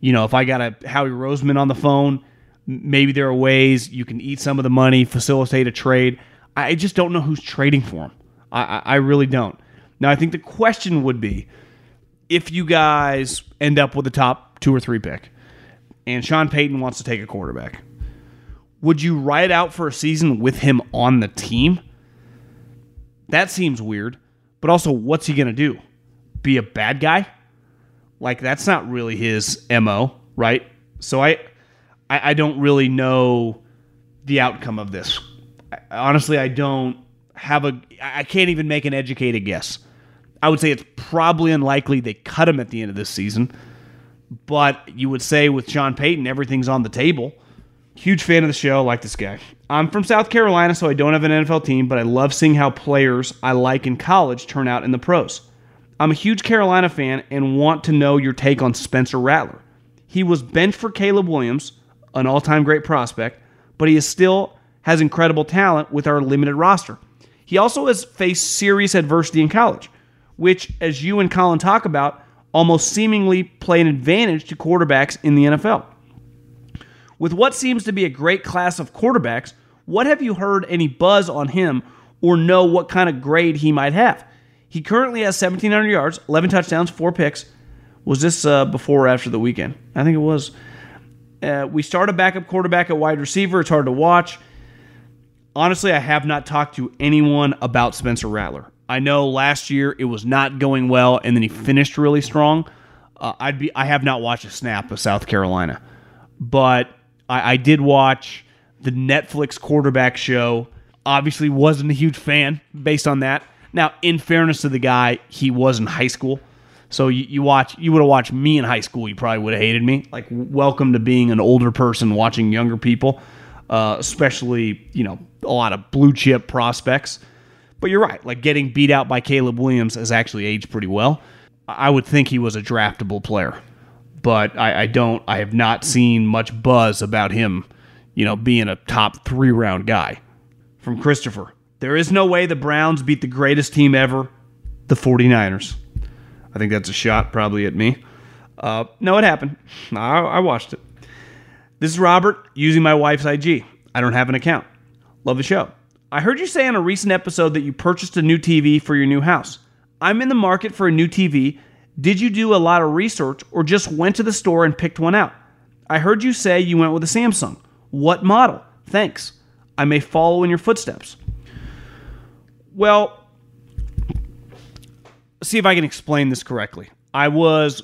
you know, if I got a Howie Roseman on the phone, Maybe there are ways you can eat some of the money, facilitate a trade. I just don't know who's trading for him. I, I really don't. Now, I think the question would be if you guys end up with a top two or three pick and Sean Payton wants to take a quarterback, would you ride out for a season with him on the team? That seems weird. But also, what's he going to do? Be a bad guy? Like, that's not really his MO, right? So I. I, I don't really know the outcome of this. Honestly, I don't have a. I can't even make an educated guess. I would say it's probably unlikely they cut him at the end of this season. But you would say with Sean Payton, everything's on the table. Huge fan of the show. like this guy. I'm from South Carolina, so I don't have an NFL team, but I love seeing how players I like in college turn out in the pros. I'm a huge Carolina fan and want to know your take on Spencer Rattler. He was benched for Caleb Williams, an all time great prospect, but he is still has incredible talent with our limited roster. He also has faced serious adversity in college, which, as you and Colin talk about, almost seemingly play an advantage to quarterbacks in the NFL. With what seems to be a great class of quarterbacks, what have you heard any buzz on him or know what kind of grade he might have? He currently has 1,700 yards, 11 touchdowns, four picks. Was this uh, before or after the weekend? I think it was. Uh, we start a backup quarterback at wide receiver. It's hard to watch. Honestly, I have not talked to anyone about Spencer Rattler. I know last year it was not going well, and then he finished really strong. Uh, I'd be I have not watched a snap of South Carolina, but I, I did watch the Netflix quarterback show. Obviously, wasn't a huge fan based on that. Now, in fairness to the guy, he was in high school. So you, you watch, you would have watched me in high school. You probably would have hated me. Like, welcome to being an older person watching younger people, uh, especially you know a lot of blue chip prospects. But you're right. Like getting beat out by Caleb Williams has actually aged pretty well. I would think he was a draftable player, but I, I don't. I have not seen much buzz about him. You know, being a top three round guy. From Christopher, there is no way the Browns beat the greatest team ever, the 49ers. I think that's a shot probably at me. Uh, no, it happened. I, I watched it. This is Robert using my wife's IG. I don't have an account. Love the show. I heard you say on a recent episode that you purchased a new TV for your new house. I'm in the market for a new TV. Did you do a lot of research or just went to the store and picked one out? I heard you say you went with a Samsung. What model? Thanks. I may follow in your footsteps. Well, see if I can explain this correctly. I was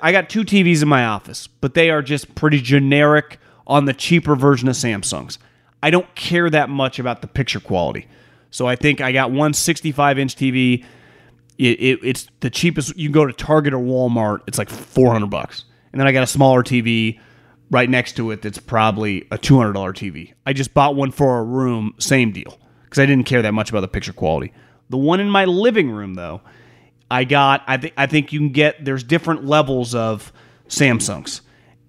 I got two TVs in my office, but they are just pretty generic on the cheaper version of Samsungs. I don't care that much about the picture quality. So I think I got one 65 inch TV. it, it, it's the cheapest. You can go to Target or Walmart, it's like 400 bucks. And then I got a smaller TV right next to it that's probably a $200 TV. I just bought one for a room, same deal, because I didn't care that much about the picture quality. The one in my living room, though, I got. I think I think you can get. There's different levels of Samsungs,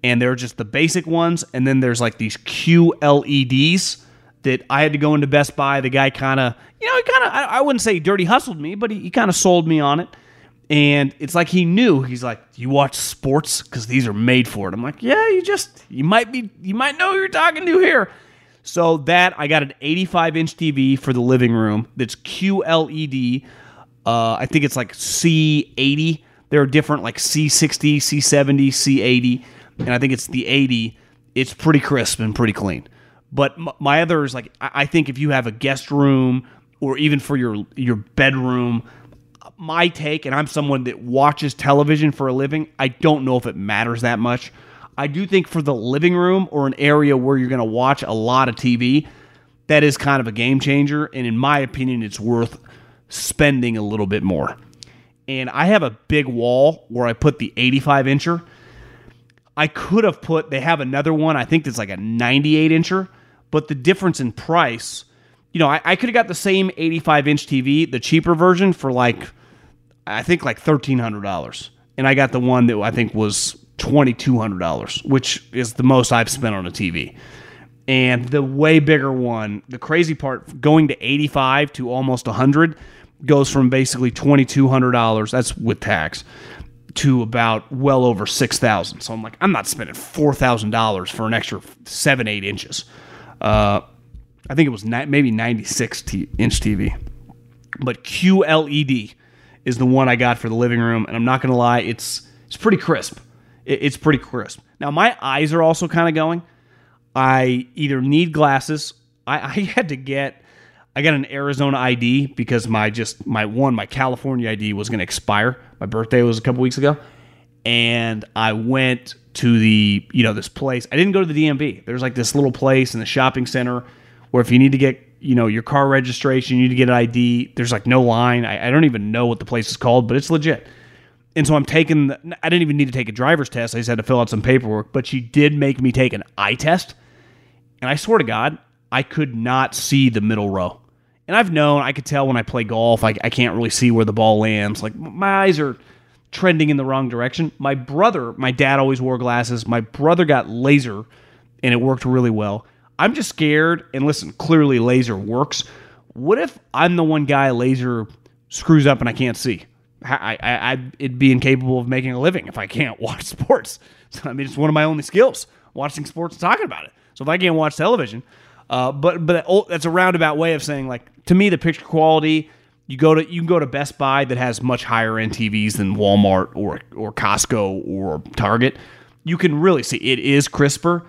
and they're just the basic ones, and then there's like these QLEDs that I had to go into Best Buy. The guy kind of, you know, he kind of. I, I, wouldn't say dirty hustled me, but he, he kind of sold me on it. And it's like he knew. He's like, "You watch sports because these are made for it." I'm like, "Yeah, you just you might be you might know who you're talking to here." So that I got an 85 inch TV for the living room that's QLED. Uh, I think it's like C80. There are different like C60, C70, C80, and I think it's the 80. It's pretty crisp and pretty clean. But my my is like I I think if you have a guest room or even for your your bedroom, my take, and I'm someone that watches television for a living, I don't know if it matters that much. I do think for the living room or an area where you're going to watch a lot of TV, that is kind of a game changer. And in my opinion, it's worth spending a little bit more. And I have a big wall where I put the 85 incher. I could have put, they have another one, I think that's like a 98 incher, but the difference in price, you know, I, I could have got the same 85 inch TV, the cheaper version, for like, I think like $1,300. And I got the one that I think was $2,200, which is the most I've spent on a TV. And the way bigger one, the crazy part, going to 85 to almost 100 goes from basically $2,200, that's with tax, to about well over 6000 So I'm like, I'm not spending $4,000 for an extra 7, 8 inches. Uh, I think it was ni- maybe 96 t- inch TV. But QLED is the one I got for the living room, and I'm not gonna lie, it's it's pretty crisp. It- it's pretty crisp. Now my eyes are also kind of going. I either need glasses. I, I had to get I got an Arizona ID because my just my one my California ID was going to expire. My birthday was a couple weeks ago, and I went to the you know this place. I didn't go to the DMV. There's like this little place in the shopping center where if you need to get you know your car registration, you need to get an ID. There's like no line. I, I don't even know what the place is called, but it's legit. And so I'm taking. The, I didn't even need to take a driver's test. I just had to fill out some paperwork. But she did make me take an eye test, and I swear to God, I could not see the middle row. And I've known, I could tell when I play golf, I, I can't really see where the ball lands. Like my eyes are trending in the wrong direction. My brother, my dad always wore glasses. My brother got laser, and it worked really well. I'm just scared. And listen, clearly laser works. What if I'm the one guy laser screws up and I can't see? I, I, I'd be incapable of making a living if I can't watch sports. So, I mean, it's one of my only skills, watching sports and talking about it. So if I can't watch television, uh, but but that's a roundabout way of saying like to me the picture quality. You go to you can go to Best Buy that has much higher end TVs than Walmart or or Costco or Target. You can really see it is crisper,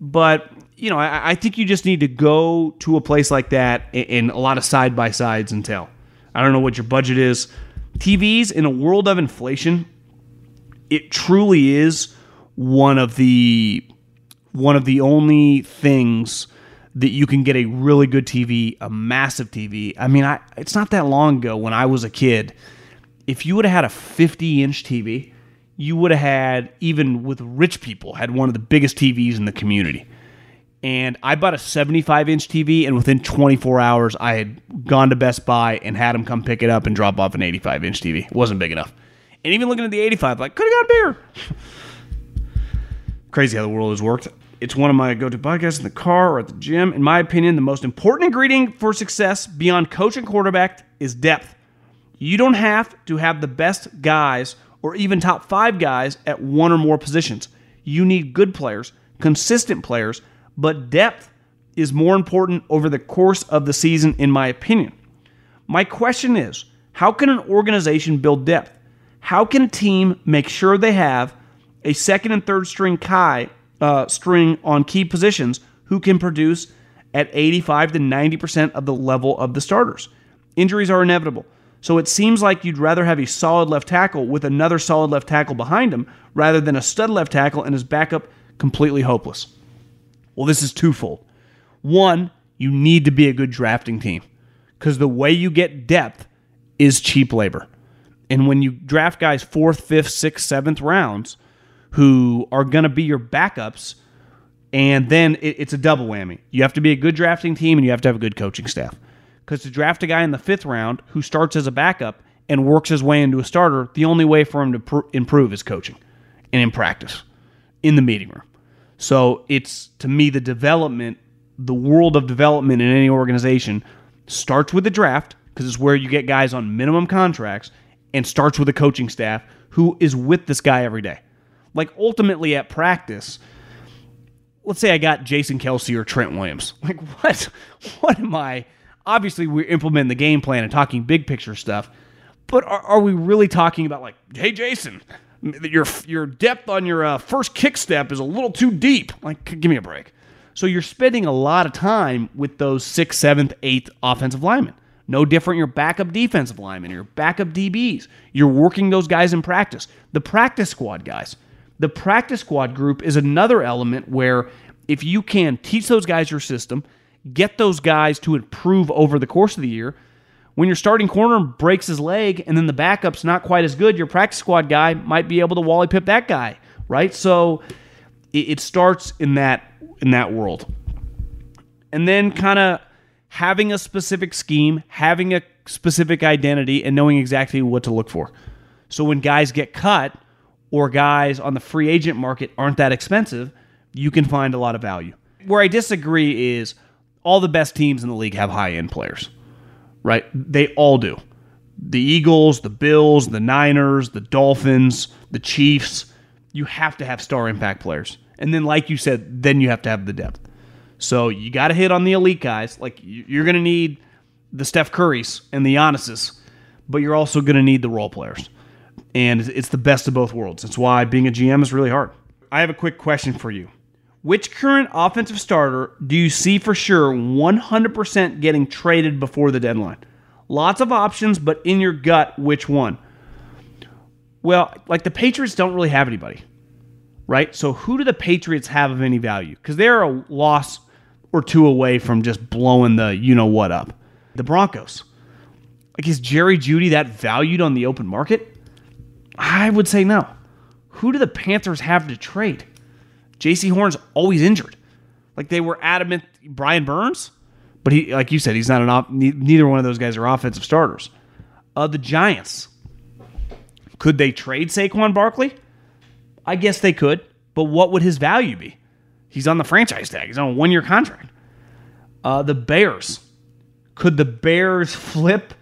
but you know I, I think you just need to go to a place like that in a lot of side by sides and tell. I don't know what your budget is. TVs in a world of inflation, it truly is one of the one of the only things that you can get a really good TV, a massive TV. I mean, I it's not that long ago when I was a kid. If you would have had a 50 inch TV, you would have had even with rich people had one of the biggest TVs in the community. And I bought a 75 inch TV, and within 24 hours, I had gone to Best Buy and had them come pick it up and drop off an 85 inch TV. It wasn't big enough. And even looking at the 85, like, could have got bigger. Crazy how the world has worked. It's one of my go to podcasts in the car or at the gym. In my opinion, the most important ingredient for success beyond coach and quarterback is depth. You don't have to have the best guys or even top five guys at one or more positions. You need good players, consistent players, but depth is more important over the course of the season, in my opinion. My question is how can an organization build depth? How can a team make sure they have a second and third string Kai uh, string on key positions who can produce at 85 to 90% of the level of the starters? Injuries are inevitable. So it seems like you'd rather have a solid left tackle with another solid left tackle behind him rather than a stud left tackle and his backup completely hopeless. Well, this is twofold. One, you need to be a good drafting team because the way you get depth is cheap labor. And when you draft guys fourth, fifth, sixth, seventh rounds who are going to be your backups, and then it, it's a double whammy. You have to be a good drafting team and you have to have a good coaching staff. Because to draft a guy in the fifth round who starts as a backup and works his way into a starter, the only way for him to pr- improve is coaching and in practice, in the meeting room. So it's to me the development, the world of development in any organization starts with the draft because it's where you get guys on minimum contracts and starts with a coaching staff who is with this guy every day. Like ultimately at practice, let's say I got Jason Kelce or Trent Williams. Like what? What am I? Obviously, we're implementing the game plan and talking big picture stuff, but are, are we really talking about like, hey, Jason, your your depth on your uh, first kick step is a little too deep. Like, give me a break. So you're spending a lot of time with those sixth, seventh, eighth offensive linemen. No different your backup defensive linemen, your backup DBs. You're working those guys in practice. The practice squad guys. The practice squad group is another element where if you can teach those guys your system, get those guys to improve over the course of the year, when your starting corner breaks his leg and then the backup's not quite as good, your practice squad guy might be able to Wally Pipp that guy, right? So it, it starts in that in that world. And then kind of having a specific scheme, having a specific identity, and knowing exactly what to look for. So when guys get cut or guys on the free agent market aren't that expensive, you can find a lot of value. Where I disagree is all the best teams in the league have high end players right? They all do. The Eagles, the Bills, the Niners, the Dolphins, the Chiefs, you have to have star impact players. And then, like you said, then you have to have the depth. So you got to hit on the elite guys. Like you're going to need the Steph Currys and the Giannis's, but you're also going to need the role players. And it's the best of both worlds. That's why being a GM is really hard. I have a quick question for you. Which current offensive starter do you see for sure 100% getting traded before the deadline? Lots of options, but in your gut, which one? Well, like the Patriots don't really have anybody, right? So who do the Patriots have of any value? Because they're a loss or two away from just blowing the you know what up. The Broncos. Like, is Jerry Jeudy that valued on the open market? I would say no. Who do the Panthers have to trade? Jaycee Horn's always injured. Like they were adamant Brian Burns, but he like you said he's not an op, neither one of those guys are offensive starters. Uh, the Giants. Could they trade Saquon Barkley? I guess they could, but what would his value be? He's on the franchise tag. He's on a one-year contract. Uh, the Bears. Could the Bears flip?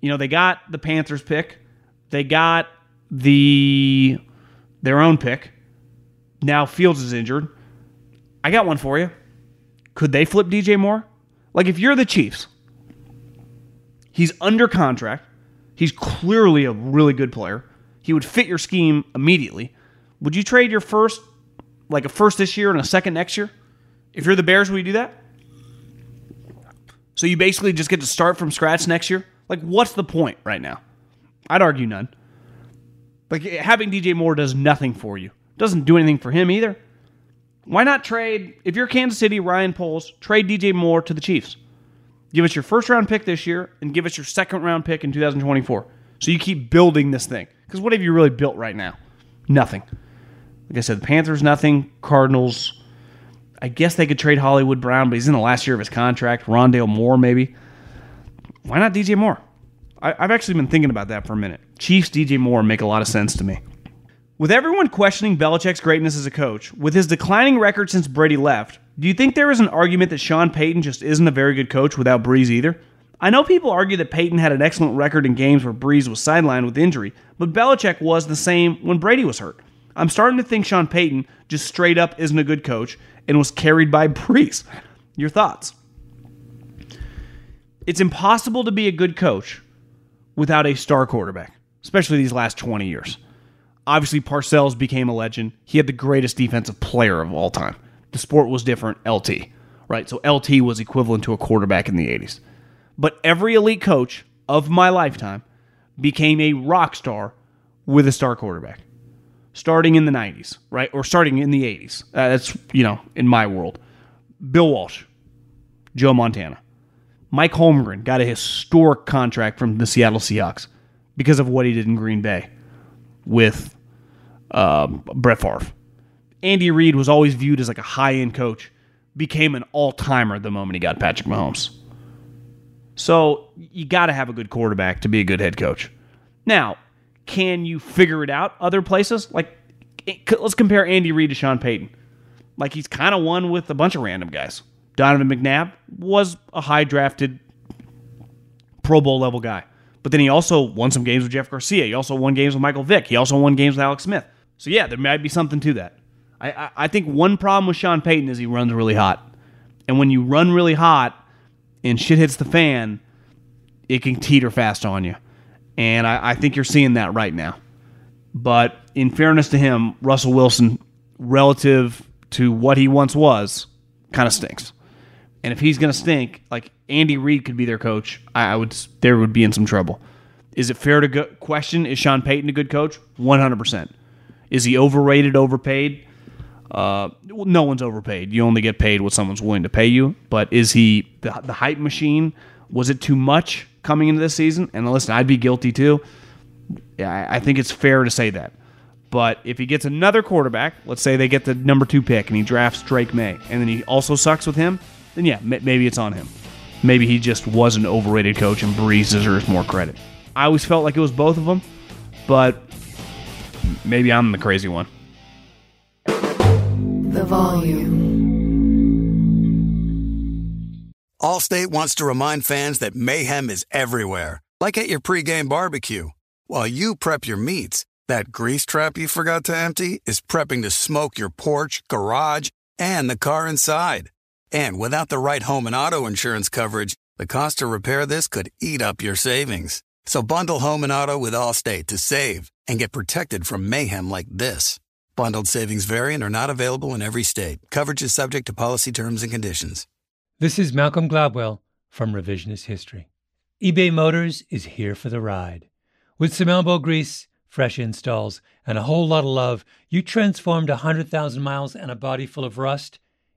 You know, they got the Panthers pick. They got the their own pick. Now Fields is injured. I got one for you. Could they flip DJ Moore? Like if you're the Chiefs, he's under contract. He's clearly a really good player. He would fit your scheme immediately. Would you trade your first, like a first this year and a second next year? If you're the Bears, would you do that? So you basically just get to start from scratch next year? Like, what's the point right now? I'd argue none. Like, having DJ Moore does nothing for you. Doesn't do anything for him either. Why not trade, if you're Kansas City, Ryan Poles, trade DJ Moore to the Chiefs? Give us your first round pick this year and give us your second round pick in 2024. So you keep building this thing. Because what have you really built right now? Nothing. Like I said, the Panthers, nothing. Cardinals, I guess they could trade Hollywood Brown, but he's in the last year of his contract. Rondale Moore, maybe. Why not DJ Moore? I, have actually been thinking about that for a minute. Chiefs, DJ Moore make a lot of sense to me. With everyone questioning Belichick's greatness as a coach, with his declining record since Brady left, do you think there is an argument that Sean Payton just isn't a very good coach without Brees either? I know people argue that Payton had an excellent record in games where Brees was sidelined with injury, but Belichick was the same when Brady was hurt. I'm starting to think Sean Payton just straight up isn't a good coach and was carried by Brees. Your thoughts? It's impossible to be a good coach without a star quarterback, especially these last 20 years. Obviously, Parcells became a legend. He had the greatest defensive player of all time. The sport was different, LT, right? So LT was equivalent to a quarterback in the 80s. But every elite coach of my lifetime became a rock star with a star quarterback. Starting in the 90s, right? Or starting in the 80s. Uh, that's, you know, in my world. Bill Walsh, Joe Montana. Mike Holmgren got a historic contract from the Seattle Seahawks. because of what he did in Green Bay with um, Brett Favre. Andy Reid was always viewed as like a high end coach, became an all timer the moment he got Patrick Mahomes. So you got to have a good quarterback to be a good head coach. Now, can you figure it out other places? Like, let's compare Andy Reid to Sean Payton. Like, he's kind of won with a bunch of random guys. Donovan McNabb was a high drafted Pro Bowl level guy. But then he also won some games with Jeff Garcia. He also won games with Michael Vick. He also won games with Alex Smith. So yeah, there might be something to that. I, I, think one problem with Sean Payton is he runs really hot. And when you run really hot and shit hits the fan, it can teeter fast on you. And I, I think you're seeing that right now. But in fairness to him, Russell Wilson, relative to what he once was, kind of stinks. And if he's going to stink, like Andy Reid could be their coach, I, I would there would be in some trouble. Is it fair to go, question is Sean Payton a good coach? 100%. Is he overrated, overpaid? Uh, no one's overpaid. You only get paid what someone's willing to pay you. But is he the, the hype machine? Was it too much coming into this season? And listen, I'd be guilty too. Yeah, I think it's fair to say that. But if he gets another quarterback, let's say they get the number two pick and he drafts Drake Maye, and then he also sucks with him, then yeah, maybe it's on him. Maybe he just was an overrated coach and Brees deserves more credit. I always felt like it was both of them, but maybe I'm the crazy one. The volume. Allstate wants to remind fans that mayhem is everywhere, like at your pregame barbecue. While you prep your meats, that grease trap you forgot to empty is prepping to smoke your porch, garage, and the car inside. And without the right home and auto insurance coverage, the cost to repair this could eat up your savings. So bundle home and auto with Allstate to save and get protected from mayhem like this. Bundled savings variant are not available in every state. Coverage is subject to policy terms and conditions. This is Malcolm Gladwell from Revisionist History. eBay Motors is here for the ride. With some elbow grease, fresh installs, and a whole lot of love, you transformed a 100,000 miles and a body full of rust